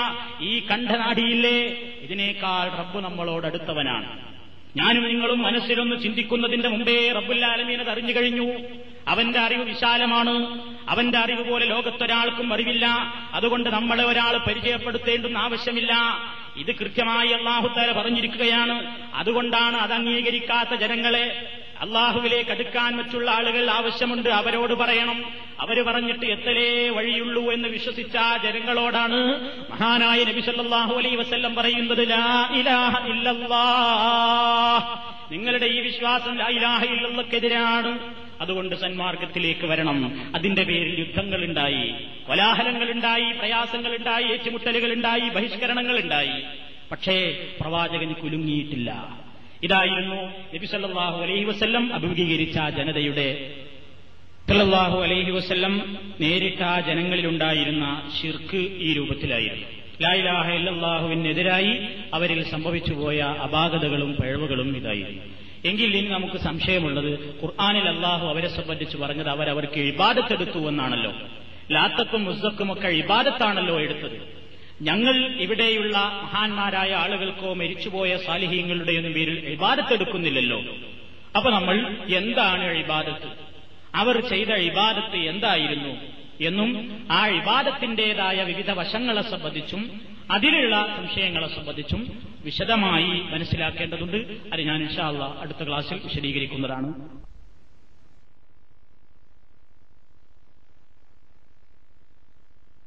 ഈ കണ്ഠനാടിയില്ലേ? ഇതിനേക്കാൾ റബ്ബ് നമ്മളോട് അടുത്തവനാണ്. ഞാനും നിങ്ങളും മനസ്സിലൊന്ന് ചിന്തിക്കുന്നതിന്റെ മുമ്പേ റബ്ബുല്ലാലമീനത് അറിഞ്ഞു കഴിഞ്ഞു. അവന്റെ അറിവ് വിശാലമാണ്. അവന്റെ അറിവ് പോലെ ലോകത്തൊരാൾക്കും അറിവില്ല. അതുകൊണ്ട് നമ്മളെ ഒരാൾ പരിചയപ്പെടുത്തേണ്ടുന്ന ആവശ്യമില്ല. ഇത് കൃത്യമായി അള്ളാഹുത്താര പറഞ്ഞിരിക്കുകയാണ്. അതുകൊണ്ടാണ് അത് അംഗീകരിക്കാത്ത ജനങ്ങളെ അള്ളാഹുവിലേക്ക് അടുക്കാൻ മറ്റുള്ള ആളുകൾ ആവശ്യമുണ്ട്. അവരോട് പറയണം. അവർ പറഞ്ഞിട്ട് എത്തലേ വഴിയുള്ളൂ എന്ന് വിശ്വസിച്ച ജനങ്ങളോടാണ് മഹാനായ നബി സല്ലാഹു അലൈ വസ്ല്ലം പറയുന്നത് നിങ്ങളുടെ ഈ വിശ്വാസം ഇലാഹ ഇല്ലല്ലക്കെതിരാണ്. അതുകൊണ്ട് സന്മാർഗത്തിലേക്ക് വരണം. അതിന്റെ പേരിൽ യുദ്ധങ്ങളുണ്ടായി. കോലാഹലങ്ങളുണ്ടായി പ്രയാസങ്ങളുണ്ടായി ഏറ്റുമുട്ടലുകളുണ്ടായി ബഹിഷ്കരണങ്ങളുണ്ടായി. പക്ഷേ പ്രവാചകൻ കുലുങ്ങിയിട്ടില്ല. ഇതായിരുന്നു നബി സല്ലല്ലാഹു അലൈഹി വസ്ല്ലം അഭിമുഖീകരിച്ച ജനതയുടെ സല്ലാഹു അലൈഹി വസ്ല്ലം നേരിട്ട ആ ജനങ്ങളിലുണ്ടായിരുന്ന ഷിർക്ക് ഈ രൂപത്തിലായിരുന്നു. ലായിലാഹ ഇല്ലാഹുവിനെതിരായി അവരിൽ സംഭവിച്ചുപോയ അപാകതകളും പിഴവുകളും ഇതായിരുന്നു. എങ്കിൽ ഇനി നമുക്ക് സംശയമുള്ളത് ഖുർആാനിൽ അള്ളാഹു അവരെ സംബന്ധിച്ച് പറഞ്ഞത് അവരവർക്ക് ഇബാദത്തെടുത്തു എന്നാണല്ലോ. ലാത്തക്കും മുസ്തക്കും ഒക്കെ ഇബാദത്താണല്ലോ എടുത്തത്. ഞങ്ങൾ ഇവിടെയുള്ള മഹാന്മാരായ ആളുകൾക്കോ മരിച്ചുപോയ സാലിഹ്യങ്ങളുടെയൊന്നും പേരിൽ ഇബാദത്തെടുക്കുന്നില്ലല്ലോ. അപ്പൊ നമ്മൾ എന്താണ് ഇബാദത്ത്? അവർ ചെയ്ത ഇബാദത്ത് എന്തായിരുന്നു എന്നും ആ ഇബാദത്തിന്റേതായ വിവിധ വശങ്ങളെ സംബന്ധിച്ചും അതിലുള്ള സംശയങ്ങളെ സംബന്ധിച്ചും വിശദമായി മനസ്സിലാക്കേണ്ടതുണ്ട്. അത് ഞാൻ ഇൻഷാ അള്ളാഹ് അടുത്ത ക്ലാസ്സിൽ വിശദീകരിക്കുന്നതാണ്.